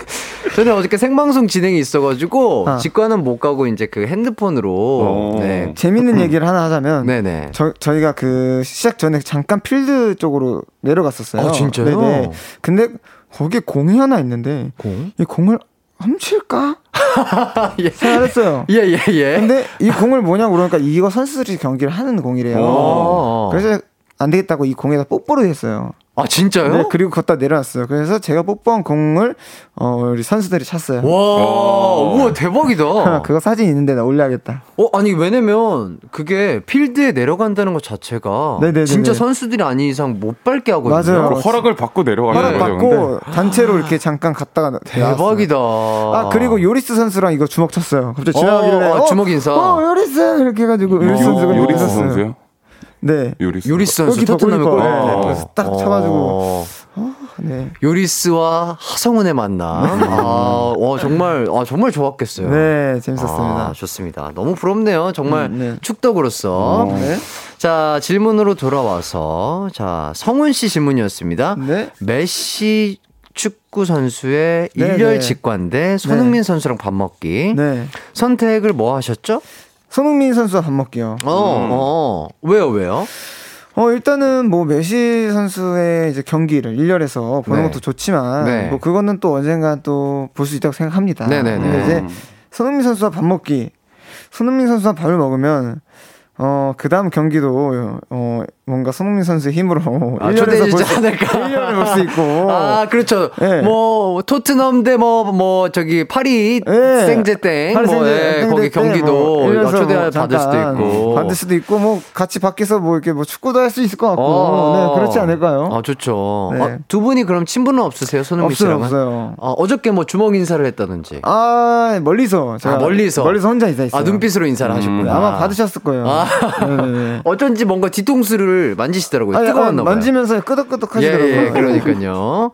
S1: 저는 어저께 생방송 진행이 있어가지고,
S6: 아.
S1: 직관은 못 가고, 이제 그 핸드폰으로,
S7: 어.
S1: 네.
S6: 재밌는 얘기를 하나 하자면
S1: 네네.
S6: 저, 저희가 그 시작 전에 잠깐 필드 쪽으로 내려갔었어요.
S1: 아, 진짜요?
S6: 네네. 근데 거기에 공이 하나 있는데
S1: 공?
S6: 이 공을 훔칠까?
S1: 예.
S6: 생각했어요.
S1: 예, 예, 예.
S6: 근데 이 공을 뭐냐고 그러니까 이거 선수들이 경기를 하는 공이래요.
S1: 어.
S6: 그래서 안 되겠다고 이 공에다 뽀뽀를 했어요.
S1: 아, 진짜요?
S6: 네, 그리고 걷다 내려왔어요. 그래서 제가 뽀뽀한 공을 어, 우리 선수들이 찼어요.
S1: 와, 우와, 대박이다.
S6: 그거 사진 있는데 나 올려야겠다.
S1: 어, 아니, 왜냐면, 그게 필드에 내려간다는 것 자체가,
S6: 네네네네.
S1: 진짜 선수들이 아닌 이상 못 밟게 하거든요.
S6: 맞아요.
S7: 그 허락을 받고 내려가는
S6: 허락. 받고 단체로 이렇게 잠깐 갔다가 나왔어요.
S1: 대박이다.
S6: 아 그리고 요리스 선수랑 이거 주먹 쳤어요. 갑자기 지나가길래
S1: 어, 주먹 인사.
S6: 어 요리스 이렇게 해가지고
S7: 요-
S6: 요리스 선수가
S7: 요리스. 선수요?
S6: 네.
S7: 요리스.
S1: 요리스 선수 토트넘의.
S6: 골. 네, 그래서 딱.
S1: 어,
S6: 네.
S1: 요리스와 하성운의 만남. 아, 와 정말 아 정말 좋았겠어요.
S6: 네 재밌었습니다.
S1: 아, 좋습니다. 너무 부럽네요. 정말
S6: 음, 네.
S1: 축덕으로서.
S6: 네.
S1: 자 질문으로 돌아와서 자 성훈 씨 질문이었습니다.
S6: 네.
S1: 메시 축구 선수의
S6: 네,
S1: 일렬
S6: 네.
S1: 직관 대 손흥민 선수랑 밥 먹기.
S6: 네.
S1: 선택을 뭐 하셨죠?
S6: 손흥민 선수와 밥 먹기요.
S1: 어, 어. 왜요, 왜요?
S6: 어 일단은 뭐 메시 선수의 이제 경기를 1열에서 보는
S1: 네.
S6: 것도 좋지만
S1: 네.
S6: 뭐 그거는 또 언젠가 또 볼 수 있다고 생각합니다.
S1: 네네네.
S6: 근데 이제 손흥민 선수와 밥 먹기. 손흥민 선수와 밥을 먹으면 어, 그 다음 경기도, 어, 뭔가 손흥민 선수의 힘으로
S1: 아,
S6: 1년에서
S1: 초대해 주지
S6: 볼수
S1: 않을까.
S6: 1년을 볼 수 있고.
S1: 아, 그렇죠.
S6: 네.
S1: 뭐, 토트넘 대 뭐, 뭐, 저기, 파리
S6: 네.
S1: 생제 땡,
S6: 파리
S1: 뭐,
S6: 생제-
S1: 예,
S6: 생제
S1: 거기
S6: 때
S1: 경기도
S6: 뭐 일년에서
S1: 초대
S6: 뭐
S1: 받을 수도 있고.
S6: 받을 수도 있고, 뭐, 같이 밖에서 뭐 이렇게 뭐 축구도 할 수 있을 것 같고.
S1: 어.
S6: 네, 그렇지 않을까요?
S1: 아, 좋죠.
S6: 네.
S1: 아, 두 분이 그럼 친분은 없으세요? 손흥민 씨랑은?
S6: 없어요.
S1: 아, 어저께 뭐 주먹 인사를 했다든지.
S6: 아, 멀리서. 제가
S1: 아, 멀리서.
S6: 멀리서 혼자 인사했어요.
S1: 아, 눈빛으로 인사를 하셨구나.
S6: 네, 아마 받으셨을 거예요.
S1: 아.
S6: 네네네.
S1: 어쩐지 뭔가 뒤통수를 만지시더라고요.
S6: 아니,
S1: 뜨거웠나
S6: 아,
S1: 봐요.
S6: 만지면서 끄덕끄덕
S1: 예,
S6: 하시더라고요.
S1: 예, 그러니까요.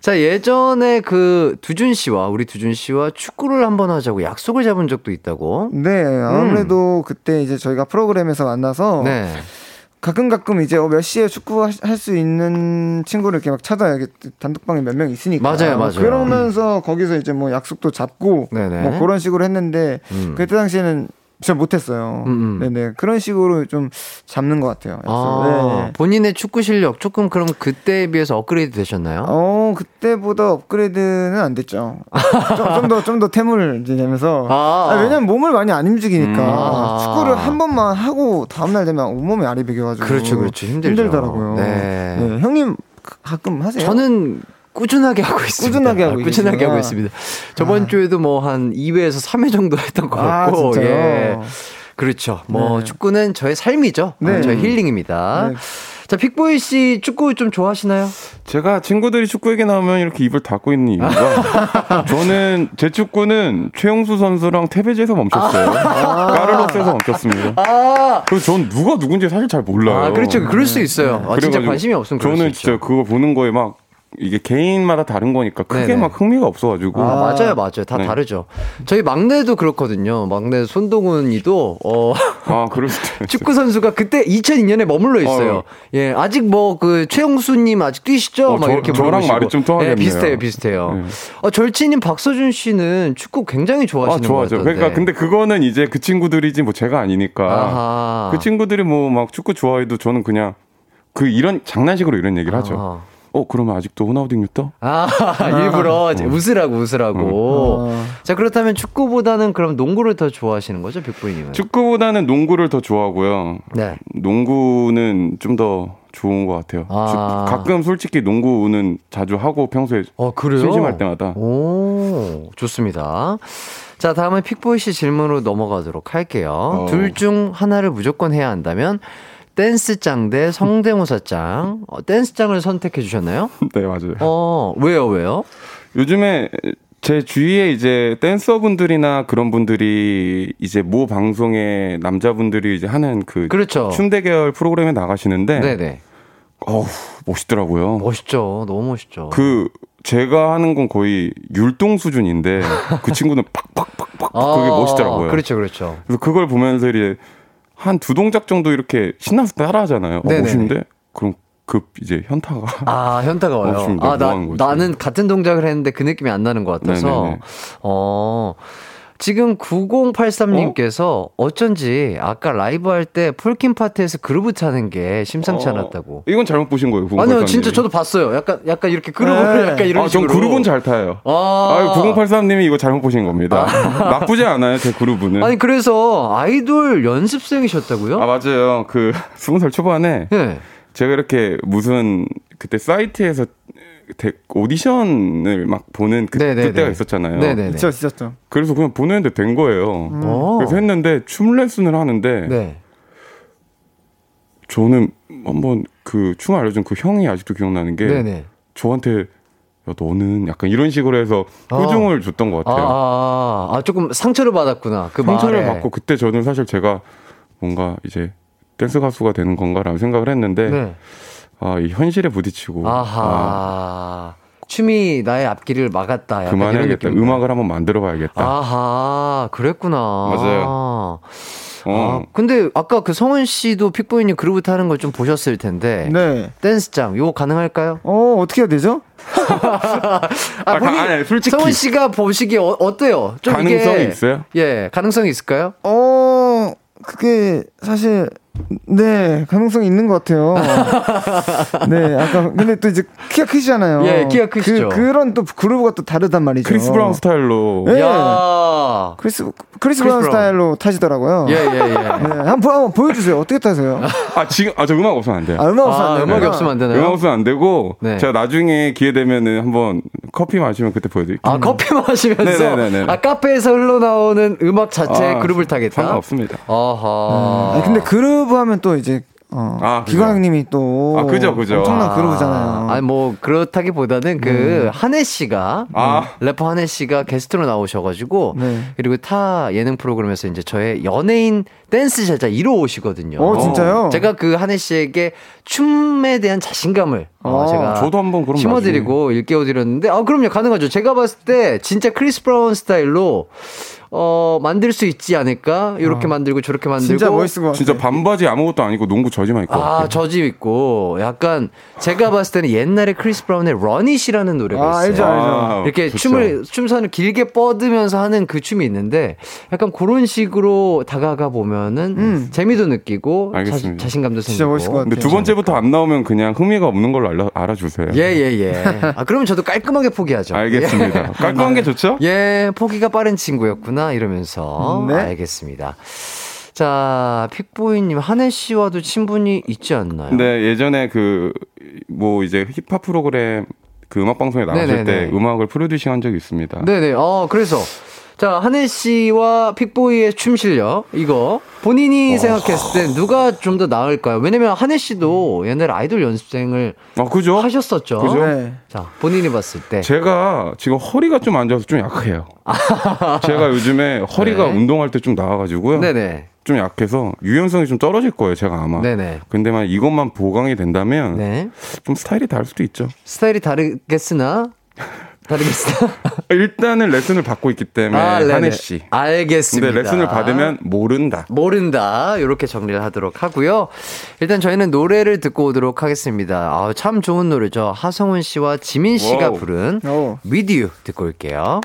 S1: 자, 예전에 그 두준 씨와 우리 두준 씨와 축구를 한번 하자고 약속을 잡은 적도 있다고.
S6: 네, 아무래도 그때 이제 저희가 프로그램에서 만나서
S1: 음. 네.
S6: 가끔 가끔 이제 어, 몇 시에 축구 할 수 있는 친구를 이렇게 막 찾아요. 이게 단톡방에 몇 명 있으니까.
S1: 맞아요, 맞아요.
S6: 그러면서 거기서 이제 뭐 약속도 잡고
S1: 네네.
S6: 뭐 그런 식으로 했는데
S1: 음.
S6: 그때 당시에는 잘 못했어요.
S1: 음, 음.
S6: 네네 그런 식으로 좀 잡는 것 같아요.
S1: 아,
S6: 네.
S1: 본인의 축구 실력 조금 그럼 그때에 비해서 업그레이드 되셨나요?
S6: 어 그때보다 업그레이드는 안 됐죠. 좀 더 좀더 태물을 내면서
S1: 아.
S6: 아, 왜냐면 몸을 많이 안 움직이니까
S1: 음. 아.
S6: 축구를 한 번만 하고 다음 날 되면 온몸이 알이 배겨가지고
S1: 그렇죠, 그렇죠. 힘들죠.
S6: 힘들더라고요.
S1: 네.
S6: 네, 형님 가- 가끔 하세요?
S1: 저는 꾸준하게 하고 있습니다.
S6: 꾸준하게 하고
S1: 아, 꾸준하게. 하고 있습니다. 저번
S6: 아.
S1: 주에도 뭐 한 2회에서 3회 정도 했던 것
S6: 아,
S1: 같고.
S6: 진짜요?
S1: 예. 그렇죠. 뭐
S6: 네.
S1: 축구는 저의 삶이죠.
S6: 네.
S1: 어, 저의 힐링입니다.
S6: 네.
S1: 자, 픽보이 씨 축구 좀 좋아하시나요?
S7: 제가 친구들이 축구 얘기 나오면 이렇게 입을 닫고 있는 이유가 저는 제 축구는 최용수 선수랑 테베즈에서 멈췄어요. 까르로스에서 멈췄습니다.
S1: 아,
S7: 그래서 전 누가 누군지 사실 잘 몰라요.
S1: 아 그렇죠. 그럴 수 있어요. 아, 진짜 관심이 없으면 그럴
S7: 저는
S1: 수
S7: 진짜. 그거 보는 거에 막 이게 개인마다 다른 거니까 크게
S1: 네네.
S7: 막 흥미가 없어가지고
S1: 아, 맞아요, 맞아요. 다
S7: 네.
S1: 다르죠. 저희 막내도 그렇거든요. 막내 손동훈이도 어,
S7: 아 그럴 수도.
S1: 축구 선수가 그때 2002년에 머물러 있어요.
S7: 어.
S1: 예, 아직 뭐 그 최용수님 아직 뛰시죠?
S7: 어,
S1: 막
S7: 저-
S1: 이렇게
S7: 저랑. 말이 좀 통하겠네요.
S1: 예, 비슷해요, 비슷해요.
S7: 네.
S1: 어, 절친인 박서준 씨는 축구 굉장히
S7: 아
S1: 좋아하시는 것
S7: 좋아하죠. 그러니까 근데 그거는 이제 그 친구들이지 뭐 제가 아니니까
S1: 아하.
S7: 그 친구들이 뭐 막 축구 좋아해도 저는 그냥 그 이런 장난식으로 이런 얘기를 하죠.
S1: 아하.
S7: 어 그러면 아직도 호나우딩 유떠?
S1: 아, 일부러 이제 웃으라고 웃으라고.
S6: 어.
S1: 자, 그렇다면 축구보다는 그럼 농구를 더 좋아하시는 거죠, 빅보이님은?
S7: 축구보다는 농구를 더 좋아하고요.
S1: 네.
S7: 농구는 좀 더 좋은 것 같아요.
S1: 아.
S7: 축- 가끔 솔직히 농구는 자주 하고 평소에
S1: 어, 그래요?
S7: 심심할 때마다.
S1: 오, 좋습니다. 자, 다음은 픽보이 씨 질문으로 넘어가도록 할게요.
S7: 어.
S1: 둘중 하나를 무조건 해야 한다면 댄스장 대 성대모사장. 어, 댄스장을 선택해 주셨나요?
S7: 네 맞아요.
S1: 어, 왜요, 왜요?
S7: 요즘에 제 주위에 이제 댄서분들이나 그런 분들이 이제 모 방송에 남자분들이 이제 하는 그
S1: 그렇죠.
S7: 춤 대결 프로그램에 나가시는데
S1: 네네.
S7: 어우, 멋있더라고요.
S1: 멋있죠. 너무 멋있죠.
S7: 그 제가 하는 건 거의 율동 수준인데 그 친구는 팍팍팍팍 그게 멋있더라고요.
S1: 그렇죠, 그렇죠.
S7: 그래서 그걸 보면서 이제 한 두 동작 정도 이렇게 신나서 따라하잖아요. 어. 멋있는데 그럼 급 이제 현타가
S1: 아, 현타가 와요. 아, 나? 나는 같은 동작을 했는데 그 느낌이 안 나는 것 같아서.
S7: 네네네.
S1: 어, 지금 9083님께서 어? 쩐지 아까 라이브 할 때 폴킴 파트에서 그루브 타는 게 심상치
S7: 어,
S1: 않았다고.
S7: 이건 잘못 보신 거예요.
S1: 아니요, 진짜 저도 봤어요. 약간, 약간 이렇게 그루브를
S6: 네.
S1: 약간 이런
S7: 아, 전
S1: 식으로.
S7: 그룹은 잘 타요.
S1: 아,
S7: 아, 9083님이 이거 잘못 보신 겁니다. 나쁘지 않아요, 제 그룹은.
S1: 아니, 그래서 아이돌 연습생이셨다고요?
S7: 아, 맞아요. 그, 20살 초반에
S1: 네.
S7: 제가 이렇게 무슨 그때 사이트에서 대- 오디션을 막 보는 그,
S1: 네네네.
S7: 그때가 있었잖아요.
S1: 네네네.
S6: 있죠, 있었죠.
S7: 그래서 그냥 보냈는데 된 거예요.
S1: 어.
S7: 그래서 했는데 춤 레슨을 하는데
S1: 네.
S7: 저는 한번 그 춤 알려준 그 형이 아직도 기억나는 게
S1: 네네.
S7: 저한테 야 너는 약간 이런 식으로 해서
S1: 아.
S7: 호중을 줬던 것
S1: 아,
S7: 같아요.
S1: 아, 아, 조금 상처를 받았구나. 그
S7: 상처를
S1: 말에.
S7: 받고 그때 저는 사실 제가 뭔가 이제 댄스 가수가 되는 건가라는 생각을 했는데
S1: 네.
S7: 아, 이 현실에 부딪히고
S1: 아하.
S7: 아,
S1: 춤이 나의 앞길을 막았다.
S7: 그만해야겠다. 음악을 한번 만들어 봐야겠다.
S1: 아하, 그랬구나.
S7: 맞아요.
S1: 아,
S7: 어.
S1: 근데 아까 그 성은 씨도 픽보이님 그루브 타는 걸 좀 보셨을 텐데.
S6: 네.
S1: 댄스장, 요거 가능할까요?
S6: 어, 어떻게 해야 되죠?
S1: 아,
S7: 아,
S1: 본인,
S7: 가- 아니, 솔직히.
S1: 성운 씨가 보시기에 어, 어때요? 좀
S7: 가능성이
S1: 이게,
S7: 있어요?
S1: 예, 가능성이 있을까요?
S6: 어, 그게 사실 네 가능성이 있는 것 같아요. 네, 아까 근데 또 이제 키가 크시잖아요.
S1: 예, 키가 크시죠.
S6: 그, 그런 또 groove가 또 다르단 말이죠.
S7: 크리스 브라운 스타일로
S6: 예.
S1: 야
S6: 크리스 크리스 브라운
S1: 브라운.
S6: 스타일로 타시더라고요.
S1: 예, 예, 예.
S6: 네, 한번, 보- 한번 보여 주세요. 어떻게 타세요?
S7: 아 지금 아 저 음악 없으면 안 돼요.
S6: 아, 음악 없으면
S1: 아,
S6: 안 되나요?
S1: 음악이 없으면 안 되나요?
S7: 음악 없으면 안 되고
S1: 네.
S7: 제가 나중에 기회 되면은 한번 커피 마시면 그때 보여 드릴게요.
S1: 아, 커피 마시면서
S7: 네네네네.
S1: 아, 카페에서 흘러나오는 음악 자체에
S7: 아,
S1: groove를 타겠다.
S7: 상관없습니다.
S1: 아하.
S6: 아, 근데 그 루브 하면 또 이제 어,
S7: 아.
S6: 기광님이 또
S7: 아, 그죠, 그죠.
S6: 엄청난
S1: 아,
S6: groove잖아요.
S1: 아니 뭐 그렇다기보다는 그 한해 씨가
S7: 아.
S1: 래퍼 한해 씨가 게스트로 나오셔가지고
S6: 네.
S1: 그리고 타 예능 프로그램에서 이제 저의 연예인 댄스 제자 1호 오시거든요.
S6: 어, 진짜요?
S1: 제가 그 한해 씨에게 춤에 대한 자신감을 어,
S6: 어,
S1: 제가
S7: 저도 한번 그럼
S1: 심어드리고 일깨워드렸는데 아 그럼요 가능하죠. 제가 봤을 때 진짜 크리스 브라운 스타일로 어 만들 수 있지 않을까? 이렇게 만들고 저렇게 만들고
S6: 진짜 멋있을 것 같아요.
S7: 진짜 반바지 아무것도 아니고 농구 저지만 입고.
S1: 아, 저지 입고, 약간, 제가 봤을 때는 옛날에 크리스 브라운의 Run It이라는 노래가
S6: 아,
S1: 있어요.
S6: 알죠, 알죠.
S7: 아,
S1: 이렇게
S7: 좋죠.
S1: 춤을, 춤선을 길게 뻗으면서 하는 그 춤이 있는데, 약간 그런 식으로 다가가 보면은,
S6: 음.
S1: 재미도 느끼고,
S7: 알겠습니다.
S1: 자신감도
S6: 진짜
S1: 생기고.
S6: 멋있을 것 같아요.
S7: 근데 두 번째부터 안 나오면 그냥 흥미가 없는 걸로 알아, 알아주세요.
S1: 예, 예, 예. 아, 그러면 저도 깔끔하게 포기하죠.
S7: 알겠습니다. 깔끔한 게 좋죠?
S1: 예, 포기가 빠른 친구였구나, 이러면서.
S6: 네.
S1: 알겠습니다. 자, 픽보이님, 한혜 씨와도 친분이 있지 않나요?
S7: 근데 예전에 그 뭐 이제 힙합 프로그램 그 음악 방송에 나갔을
S1: 네네네.
S7: 때 음악을 프로듀싱 한 적이 있습니다.
S1: 네네. 어, 그래서. 자, 한혜 씨와 픽보이의 춤 실력, 이거. 본인이 생각했을 때 누가 좀 더 나을까요? 왜냐면 한혜 씨도 옛날에 아이돌 연습생을
S7: 아 그죠?
S1: 하셨었죠.
S7: 그죠?
S6: 네.
S1: 자, 본인이 봤을 때.
S7: 제가 지금 허리가 좀 안 좋아서 좀 약해요. 제가 요즘에 허리가
S1: 네.
S7: 운동할 때 좀 나와가지고요.
S1: 네네.
S7: 좀 약해서 유연성이 좀 떨어질 거예요, 제가 아마.
S1: 네네.
S7: 근데 만 이것만 보강이 된다면
S1: 네.
S7: 좀 스타일이 다를 수도 있죠.
S1: 스타일이 다르겠으나, 다르겠으나.
S7: 일단은 레슨을 받고 있기 때문에
S1: 아.
S7: 한해 씨.
S1: 알겠습니다.
S7: 근데 레슨을 받으면 모른다.
S1: 모른다. 이렇게 정리를 하도록 하고요. 일단 저희는 노래를 듣고 오도록 하겠습니다. 아, 참 좋은 노래죠. 하성운 씨와 지민 씨가
S7: 와우.
S1: 부른
S6: 오.
S1: With You 듣고 올게요.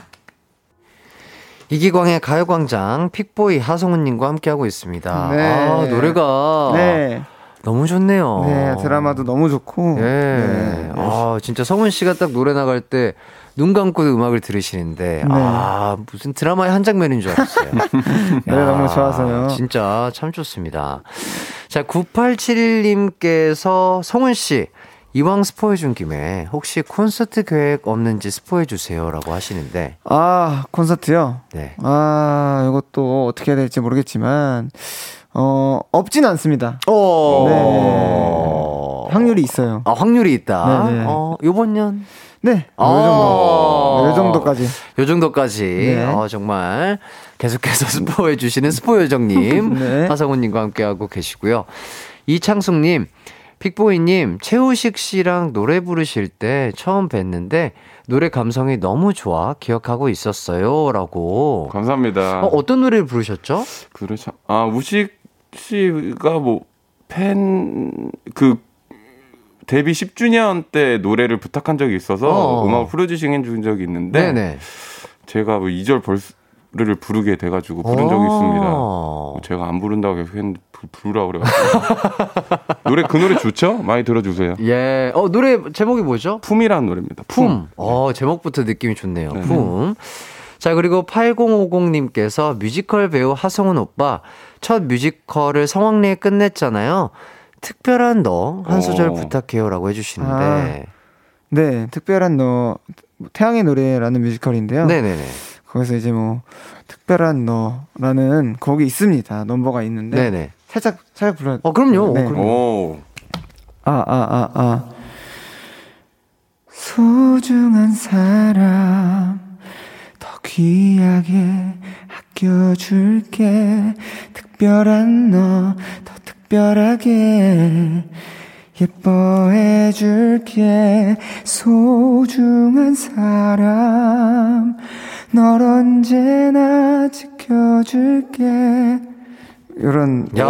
S1: 이기광의 가요광장 픽보이 하성훈님과 함께하고 있습니다.
S6: 네.
S1: 아, 노래가
S6: 네.
S1: 너무 좋네요.
S6: 네, 드라마도 너무 좋고.
S1: 예.
S6: 네.
S1: 아, 진짜 성훈 씨가 딱 노래 나갈 때 눈 감고 음악을 들으시는데, 아, 무슨 드라마의 한 장면인 줄 알았어요.
S6: 노래
S1: 야,
S6: 너무 좋아서요.
S1: 진짜 참 좋습니다. 자, 9871님께서 성훈 씨, 이왕 스포해준 김에 혹시 콘서트 계획 없는지 스포해주세요라고 하시는데,
S6: 아, 콘서트요?
S1: 네.
S6: 아, 이것도 어떻게 해야 될지 모르겠지만, 어, 없진 않습니다.
S1: 오.
S6: 네. 확률이 있어요.
S1: 아, 확률이 있다.
S6: 네네.
S1: 어, 요번 년?
S6: 네.
S1: 아.
S6: 요 정도. 요 정도까지.
S1: 요 정도까지.
S6: 네.
S1: 어, 정말 계속해서 스포해 주시는 스포 요정님,
S6: 네.
S1: 하성우님과 함께하고 계시고요. 이창숙님, 픽보이님, 최우식 씨랑 노래 부르실 때 처음 뵀는데 노래 감성이 너무 좋아 기억하고 있었어요. 라고.
S7: 감사합니다.
S1: 어, 어떤 노래를 부르셨죠?
S7: 그렇죠. 아 우식 씨가 뭐 팬 그 데뷔 10주년 때 노래를 부탁한 적이 있어서
S1: 어.
S7: 음악 프로듀싱 해준 적이 있는데
S1: 네네.
S7: 제가 뭐 2절 벌스를 부르게 돼가지고 부른 적이 있습니다.
S1: 어.
S7: 제가 안 부른다고 계속 했는데 부- 부르라 그래가지고 노래 그 노래 좋죠? 많이 들어주세요.
S1: 예. 어, 노래 제목이 뭐죠?
S7: 품이라는 노래입니다. 품.
S1: 품. 어, 제목부터 느낌이 좋네요.
S7: 네.
S1: 품. 자, 그리고 8050님께서 뮤지컬 배우 하성운 오빠 첫 뮤지컬을 성황리에 끝냈잖아요. 특별한 너 한 소절
S7: 어.
S1: 부탁해요라고 해주시는데.
S6: 네. 특별한 너 태양의 노래라는 뮤지컬인데요.
S1: 네네네.
S6: 거기서 이제 뭐 특별한 너라는 곡이 있습니다. 넘버가 있는데
S1: 네네.
S6: 살짝 살짝 불러.
S1: 어, 그럼요.
S6: 네.
S1: 어, 그럼요.
S7: 오.
S6: 아, 아, 아, 아. 소중한 사람, 더 귀하게 아껴줄게. 특별한 너, 더 특별하게 예뻐해줄게. 소중한 사람, 널 언제나 지켜줄게. 이런
S1: 야.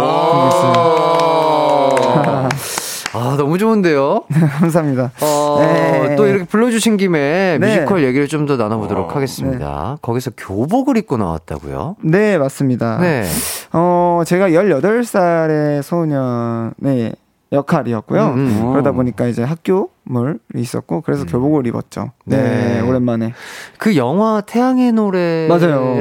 S1: 아, 너무 좋은데요?
S6: 감사합니다.
S1: 어,
S6: 네.
S1: 또 이렇게 불러주신 김에
S6: 네.
S1: 뮤지컬 얘기를 좀 더 나눠보도록
S7: 어,
S1: 하겠습니다. 거기서 교복을 입고 나왔다고요?
S6: 네, 맞습니다.
S1: 네.
S6: 어, 제가 18살의 소년의 역할이었고요.
S1: 음, 음.
S6: 그러다 보니까 이제 학교물 있었고, 그래서 교복을 입었죠. 네,
S1: 네.
S6: 오랜만에.
S1: 그 영화 태양의 노래를
S6: 맞아요.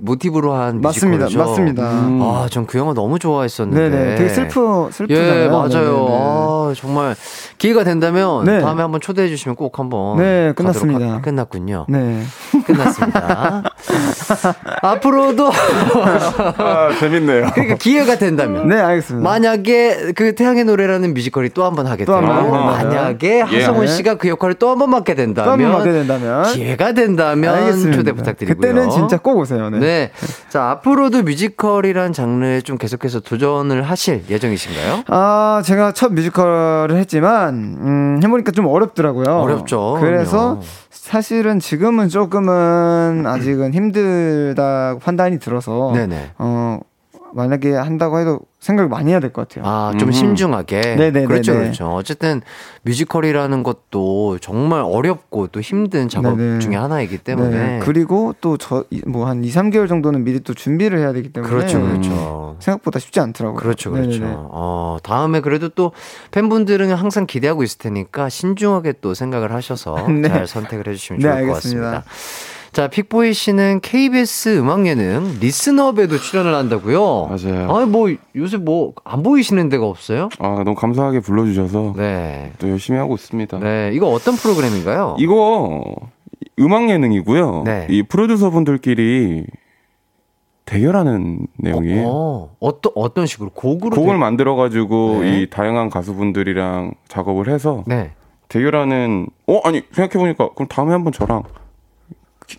S1: 모티브로 한
S6: 맞습니다.
S1: 뮤지컬이죠.
S6: 맞습니다.
S7: 음.
S1: 아, 전 그 영화 너무 좋아했었는데.
S6: 네네. 되게 슬프, 슬프잖아요.
S1: 예, 맞아요.
S6: 네네네.
S1: 아, 정말 기회가 된다면
S6: 네.
S1: 다음에 한번 초대해 주시면 꼭 한번
S6: 네, 끝났습니다.
S1: 하- 끝났군요.
S6: 네.
S1: 끝났습니다. 앞으로도
S7: 아 재밌네요.
S1: 그러니까 기회가 된다면
S6: 네, 알겠습니다.
S1: 만약에 그 태양의 노래라는 뮤지컬이 또 한 번 하게
S7: 하게
S6: 된다면.
S1: 만약에
S7: 예.
S1: 하성훈
S6: 네.
S1: 씨가 그 역할을 또 한 번 맡게 된다면
S6: 또 한번 하게 된다면.
S1: 기회가 된다면
S6: 알겠습니다.
S1: 초대 부탁드리고요.
S6: 그때는 진짜 꼭 오세요. 네.
S1: 네. 자, 앞으로도 뮤지컬이란 장르에 좀 계속해서 도전을 하실 예정이신가요?
S6: 아, 제가 첫 뮤지컬을 했지만, 음, 해 보니까 좀 어렵더라고요.
S1: 어렵죠.
S6: 그래서
S1: 그럼요.
S6: 사실은 지금은 조금은 아직은 힘들다고 판단이 들어서,
S1: 네네.
S6: 어, 만약에 한다고 해도 생각을 많이 해야 될 것 같아요.
S1: 아, 좀
S7: 음.
S1: 신중하게.
S6: 네네네네.
S1: 그렇죠, 그렇죠. 어쨌든 뮤지컬이라는 것도 정말 어렵고 또 힘든 작업
S6: 네네.
S1: 중에 하나이기 때문에.
S6: 네. 그리고 또 저, 뭐 한 2, 3개월 정도는 미리 또 준비를 해야 되기 때문에.
S1: 그렇죠, 그렇죠.
S6: 생각보다 쉽지 않더라고요.
S1: 그렇죠, 그렇죠.
S6: 네네네.
S1: 어, 다음에 그래도 또 팬분들은 항상 기대하고 있을 테니까 신중하게 또 생각을 하셔서
S6: 네.
S1: 잘 선택을 해주시면
S6: 네,
S1: 좋을 것
S6: 알겠습니다.
S1: 같습니다. 자, 픽보이 씨는 KBS 음악 예능 리스너업에도 출연을 한다고요?
S7: 맞아요.
S1: 아니, 뭐, 요새 뭐, 안 보이시는 데가 없어요?
S7: 아 너무 감사하게 불러주셔서
S1: 네.
S7: 또 열심히 하고 있습니다.
S1: 네, 이거 어떤 프로그램인가요?
S7: 이거 음악 예능이고요.
S1: 네.
S7: 이 프로듀서 분들끼리 대결하는 내용이에요.
S1: 어, 어떤, 어떤 식으로? 곡으로?
S7: 곡을
S1: 되-
S7: 만들어 가지고
S1: 네.
S7: 이 다양한 가수분들이랑 작업을 해서
S1: 네.
S7: 대결하는. 어 아니 생각해 보니까 그럼 다음에 한번 저랑 기-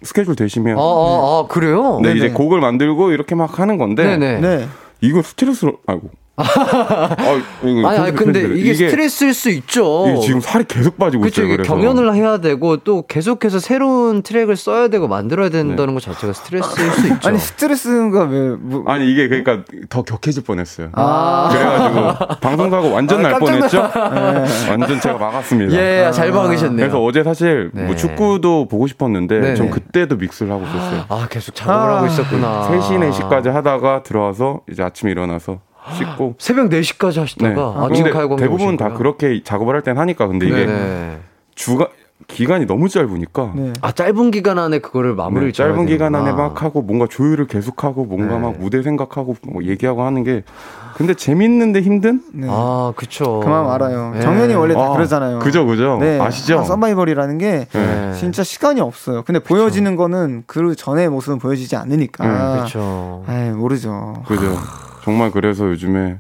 S7: 스케줄 되시면.
S1: 아, 아, 아, 그래요?
S7: 네,
S6: 네네.
S7: 이제 곡을 만들고 이렇게 막 하는 건데
S1: 네네.
S6: 네.
S7: 이거 스트레스로 아이고. 아,
S1: 아니, 아니, 근데
S7: 편집을.
S1: 이게, 스트레스일 수 있죠.
S7: 이게 지금 살이 계속 빠지고
S1: 그렇죠.
S7: 있어요.
S1: 이게
S7: 그래서.
S1: 경연을 해야 되고 또 계속해서 새로운 트랙을 써야 되고 만들어야 된다는 것 자체가 스트레스일 수 있죠.
S6: 아니, 스트레스가 왜, 뭐,
S7: 아니 이게 그러니까 더 격해질 뻔했어요.
S6: 아.
S7: 그래가지고 방송사고 완전
S1: 아,
S7: 날 뻔했죠. 완전 제가 막았습니다.
S1: 예, 잘 막으셨네요.
S7: 그래서 어제 사실
S1: 네.
S7: 뭐 축구도 보고 싶었는데
S1: 네네.
S7: 전 그때도 믹스를 하고 있었어요.
S1: 아, 계속 작업을
S6: 아.
S1: 하고 있었구나.
S7: 3시, 4시까지 하다가 들어와서 이제 아침에 일어나서 씻고.
S1: 새벽 4시까지
S7: 네.
S1: 하시다가
S7: 아,
S1: 아침 가요광장
S7: 대부분 다? 그렇게 작업을 할 땐 하니까 근데 이게
S1: 네네.
S7: 주가 기간이 너무 짧으니까
S6: 네.
S1: 아, 짧은 기간 안에 그거를 마무리를
S7: 네, 짧은 기간 안에
S1: 되는구나.
S7: 막 하고 뭔가 조율을 계속하고 뭔가
S1: 네.
S7: 막 무대 생각하고 뭐 얘기하고 하는 게 근데 재밌는데 힘든?
S6: 네.
S1: 아, 그쵸.
S6: 그 마음 알아요.
S1: 네.
S6: 정연이 원래 다
S7: 아,
S6: 그러잖아요.
S7: 그죠, 그죠.
S6: 네.
S7: 아시죠?
S6: 아, 서바이벌이라는 게
S1: 네.
S6: 진짜 시간이 없어요. 근데 보여지는 거는 그 전의 모습은 보여지지 않으니까.
S7: 음,
S1: 그쵸.
S6: 에이, 모르죠.
S7: 그죠. 정말 그래서 요즘에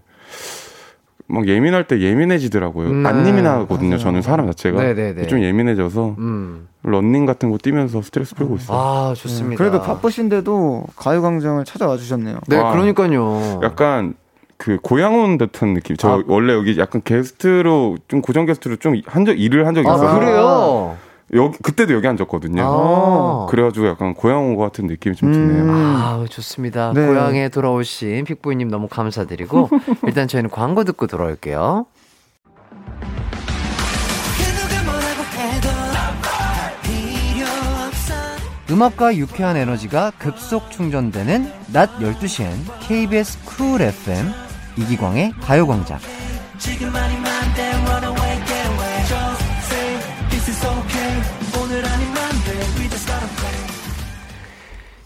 S7: 막 예민할 때 예민해지더라고요.
S1: 네.
S7: 안 예민하거든요.
S6: 맞아요.
S7: 저는 사람 자체가
S1: 네네네.
S7: 좀 예민해져서
S1: 음.
S7: 런닝 같은 거 뛰면서 스트레스 풀고 있어요.
S1: 아, 좋습니다.
S6: 그래도 바쁘신데도 가요광장을 찾아와 주셨네요.
S1: 네,
S7: 와.
S1: 그러니까요.
S7: 약간 그 고향 온 듯한 느낌. 저
S1: 아.
S7: 원래 여기 약간 게스트로 좀 고정 게스트로 좀 한 적 일을 한 적이
S1: 아,
S7: 있어요.
S1: 그래요?
S7: 여기 그때도 여기 앉았거든요.
S1: 아.
S7: 그래가지고 약간 고향 온 것 같은 느낌이 좀 드네요.
S6: 음.
S1: 아, 좋습니다.
S6: 네.
S1: 고향에 돌아오신 픽보이님 너무 감사드리고 일단 저희는 광고 듣고 돌아올게요. 음악과 유쾌한 에너지가 급속 충전되는 낮 12시엔 KBS 쿨 FM 이기광의 가요광장.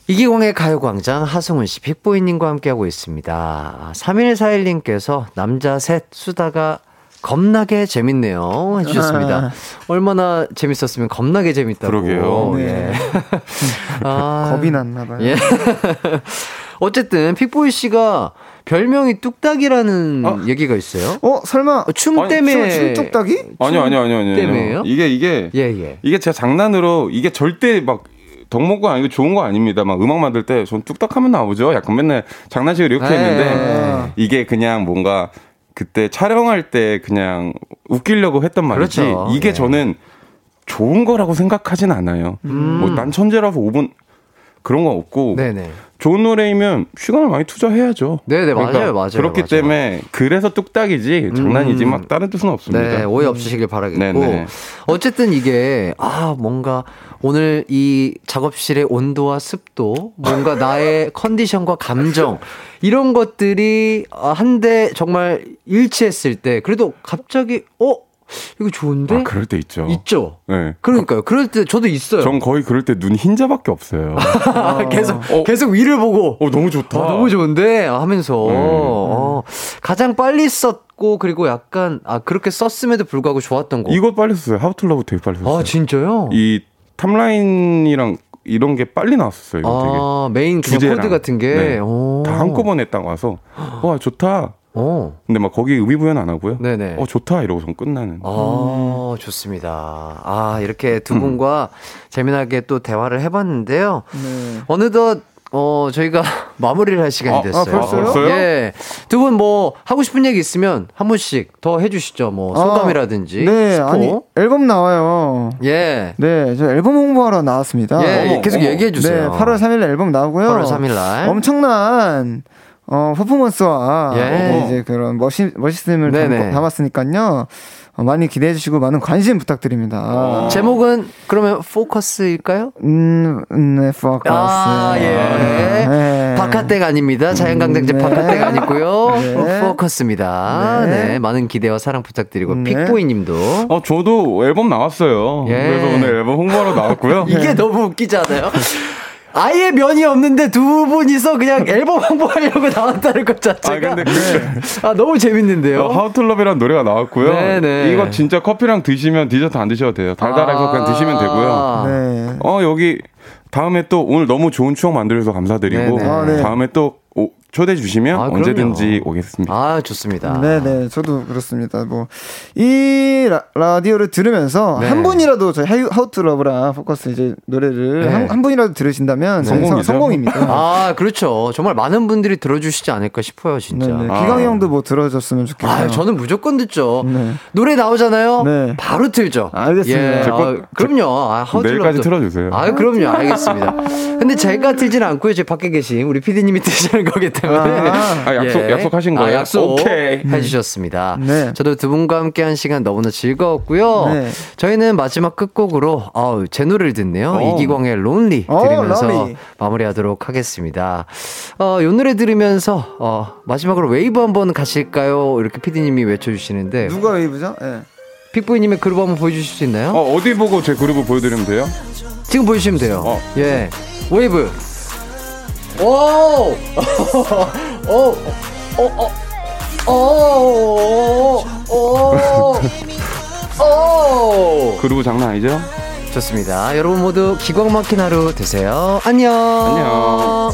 S1: 이기광의 가요광장 하승훈 씨, 빅보이님과 함께하고 있습니다. 3141님께서 남자 셋 수다가 겁나게 재밌네요. 해주셨습니다. 얼마나 재밌었으면 겁나게 재밌다고.
S7: 그러게요.
S6: 네.
S1: 예. 아,
S6: 겁이 났나 봐요.
S1: 예. 어쨌든 픽보이 씨가 별명이 뚝딱이라는 얘기가 있어요.
S6: 어, 설마
S1: 춤
S7: 아니,
S1: 때문에
S6: 춤 뚝딱이?
S7: 아니요, 아니요, 아니요, 아니요.
S1: 때문에요?
S7: 이게 이게
S1: 예, 예.
S7: 이게 제가 장난으로 이게 절대 막 덕목거 아니고 좋은 거 아닙니다. 막 음악 만들 때 전 뚝딱하면 나오죠. 약간 맨날 장난식으로 이렇게
S1: 네.
S7: 했는데 이게 그냥 뭔가 그때 촬영할 때 그냥 웃기려고 했던 말이지.
S1: 그렇죠.
S7: 이게
S1: 예.
S7: 저는 좋은 거라고 생각하진 않아요.
S1: 음.
S7: 뭐난 천재라서 5분 그런 거 없고
S1: 네네.
S7: 좋은 노래이면 시간을 많이 투자해야죠.
S1: 네네, 맞아요, 맞아요,
S7: 그렇기
S1: 맞아요.
S7: 때문에 그래서 뚝딱이지 장난이지
S1: 음.
S7: 막 다른 뜻은 없습니다.
S1: 네, 오해 없으시길 바라겠고.
S7: 네네.
S1: 어쨌든 이게, 아, 뭔가 오늘 이 작업실의 온도와 습도, 뭔가 나의 컨디션과 감정, 이런 것들이 아, 한데 정말 일치했을 때, 그래도 갑자기, 어? 이거 좋은데?
S7: 아, 그럴 때 있죠.
S1: 있죠.
S7: 네.
S1: 그러니까요. 그럴 때 저도 있어요.
S7: 전 거의 그럴 때 눈 흰자밖에 없어요.
S1: 계속,
S7: 어.
S1: 계속 위를 보고.
S7: 어, 너무 좋다.
S1: 아, 너무 좋은데 하면서
S7: 네.
S1: 어, 가장 빨리 썼고 그리고 약간 아 그렇게 썼음에도 불구하고 좋았던 곡.
S7: 이거 빨리 썼어요. How to Love 되게 빨리 썼어요.
S1: 아 진짜요?
S7: 이 top line이랑 이런 게 빨리 나왔었어요. 이거 되게.
S1: 아 메인
S7: 주제랑.
S1: 코드 같은 게
S7: 네.
S1: 오.
S7: 다 한꺼번에 딱 와서 와 좋다.
S1: 어.
S7: 근데 막 거기 의미 부여는 안 하고요.
S1: 네네.
S7: 어 좋다 이러고서 끝나는.
S1: 아, 좋습니다. 아, 이렇게 두 분과 재미나게 또 대화를 해봤는데요.
S6: 네.
S1: 어느덧, 어, 저희가 마무리를 할 시간이
S7: 아, 아,
S1: 됐어요.
S6: 벌써요?
S7: 벌써요?
S1: 예. 두 분 뭐, 하고 싶은 얘기 있으면 한 분씩 더 해주시죠. 뭐, 소감이라든지.
S6: 아, 네,
S1: 스포.
S6: 아니 앨범 나와요.
S1: 예.
S6: 네, 저 앨범 홍보하러 나왔습니다.
S1: 예, 예, 계속 얘기해 주세요.
S6: 네, 8월 3일 앨범 나오고요.
S1: 8월 3일 날.
S6: 엄청난 어, 퍼포먼스와
S1: 예.
S6: 네, 이제 그런 멋있, 멋있음을 담았으니까요. 어, 많이 기대해 주시고 많은 관심 부탁드립니다.
S1: 제목은 그러면 포커스일까요?
S6: 음, 네, 포커스.
S1: 아, 예.
S6: 네.
S1: 바카텍 아닙니다. 자연강장제
S6: 네.
S1: 바카텍 아니고요.
S6: 네.
S1: 포커스입니다. 네.
S6: 네.
S1: 많은 기대와 사랑 부탁드리고
S6: 네.
S1: 픽보이 님도
S7: 어 저도 앨범 나왔어요.
S1: 예.
S7: 그래서 오늘 앨범 홍보하러 나왔고요.
S1: 이게 너무 웃기지 않아요? 아예 면이 없는데 두 분이서 그냥 앨범 홍보하려고 나왔다는
S7: 것아
S1: 자체가
S7: 근데 그
S1: 아, 너무 재밌는데요.
S7: 하우툴럽이라는 노래가 나왔고요.
S1: 네네.
S7: 이거 진짜 커피랑 드시면 디저트 안 드셔도 돼요. 달달해서 그냥 드시면 되고요.
S1: 아.
S6: 네.
S7: 어 여기 다음에 또 오늘 너무 좋은 추억 만들어서 감사드리고
S1: 네네.
S6: 아, 네.
S7: 다음에 또 오- 초대해 주시면
S1: 아,
S7: 언제든지
S1: 그럼요.
S7: 오겠습니다.
S1: 아, 좋습니다.
S6: 네네, 저도 그렇습니다. 뭐, 이 라디오를 들으면서
S1: 네.
S6: 한 분이라도 저희 How- How to Love랑 Focus 이제 노래를
S1: 네.
S6: 한, 한 분이라도 저희
S7: 성공이죠.
S6: 성, 성공입니다.
S1: 아, 그렇죠. 정말 많은 분들이 들어주시지 않을까 싶어요, 진짜.
S6: 네네.
S7: 아.
S6: 기광이 형도 뭐 들어줬으면 좋겠네요.
S1: 아, 저는 무조건 듣죠.
S6: 네.
S1: 노래 나오잖아요.
S6: 네.
S1: 바로 틀죠.
S6: 알겠습니다.
S1: 예,
S7: 제 거-
S1: 아, 그럼요. 아, How to Love도-
S7: 내일까지 틀어주세요.
S1: 아, 그럼요. 알겠습니다. 근데 제가 틀지는 않고요. 제 밖에 계신 우리 피디님이 트시는 거기 때문에.
S6: 아.
S7: 아, 약속- 약속하신
S1: 아,
S7: 거예요?
S1: 약속
S7: 오케이.
S1: 해주셨습니다.
S6: 네.
S1: 저도 두 분과 함께 한 시간 너무나 즐거웠고요.
S6: 네.
S1: 저희는 마지막 끝곡으로 아우, 제 노래를 듣네요.
S7: 어.
S1: 이기광의 Lonely
S6: 어,
S1: 들으면서
S6: Lonely.
S1: 마무리하도록 하겠습니다. 어, 요 노래 들으면서 어, 마지막으로 웨이브 한번 가실까요? 이렇게 피디님이 외쳐주시는데
S6: 누가 웨이브죠? 예.
S1: 픽보이님의 그룹 한번 보여주실 수 있나요?
S7: 어, 어디 보고 제 groove를 보여드리면 돼요?
S1: 지금 보여주시면 돼요.
S7: 어.
S1: 예. 웨이브. 오! 오! 오! 오! 오! 오! 오!
S7: 그룹 장난 아니죠?
S1: 좋습니다. 여러분 모두 기광 막힌 하루 되세요. 안녕.
S7: 안녕.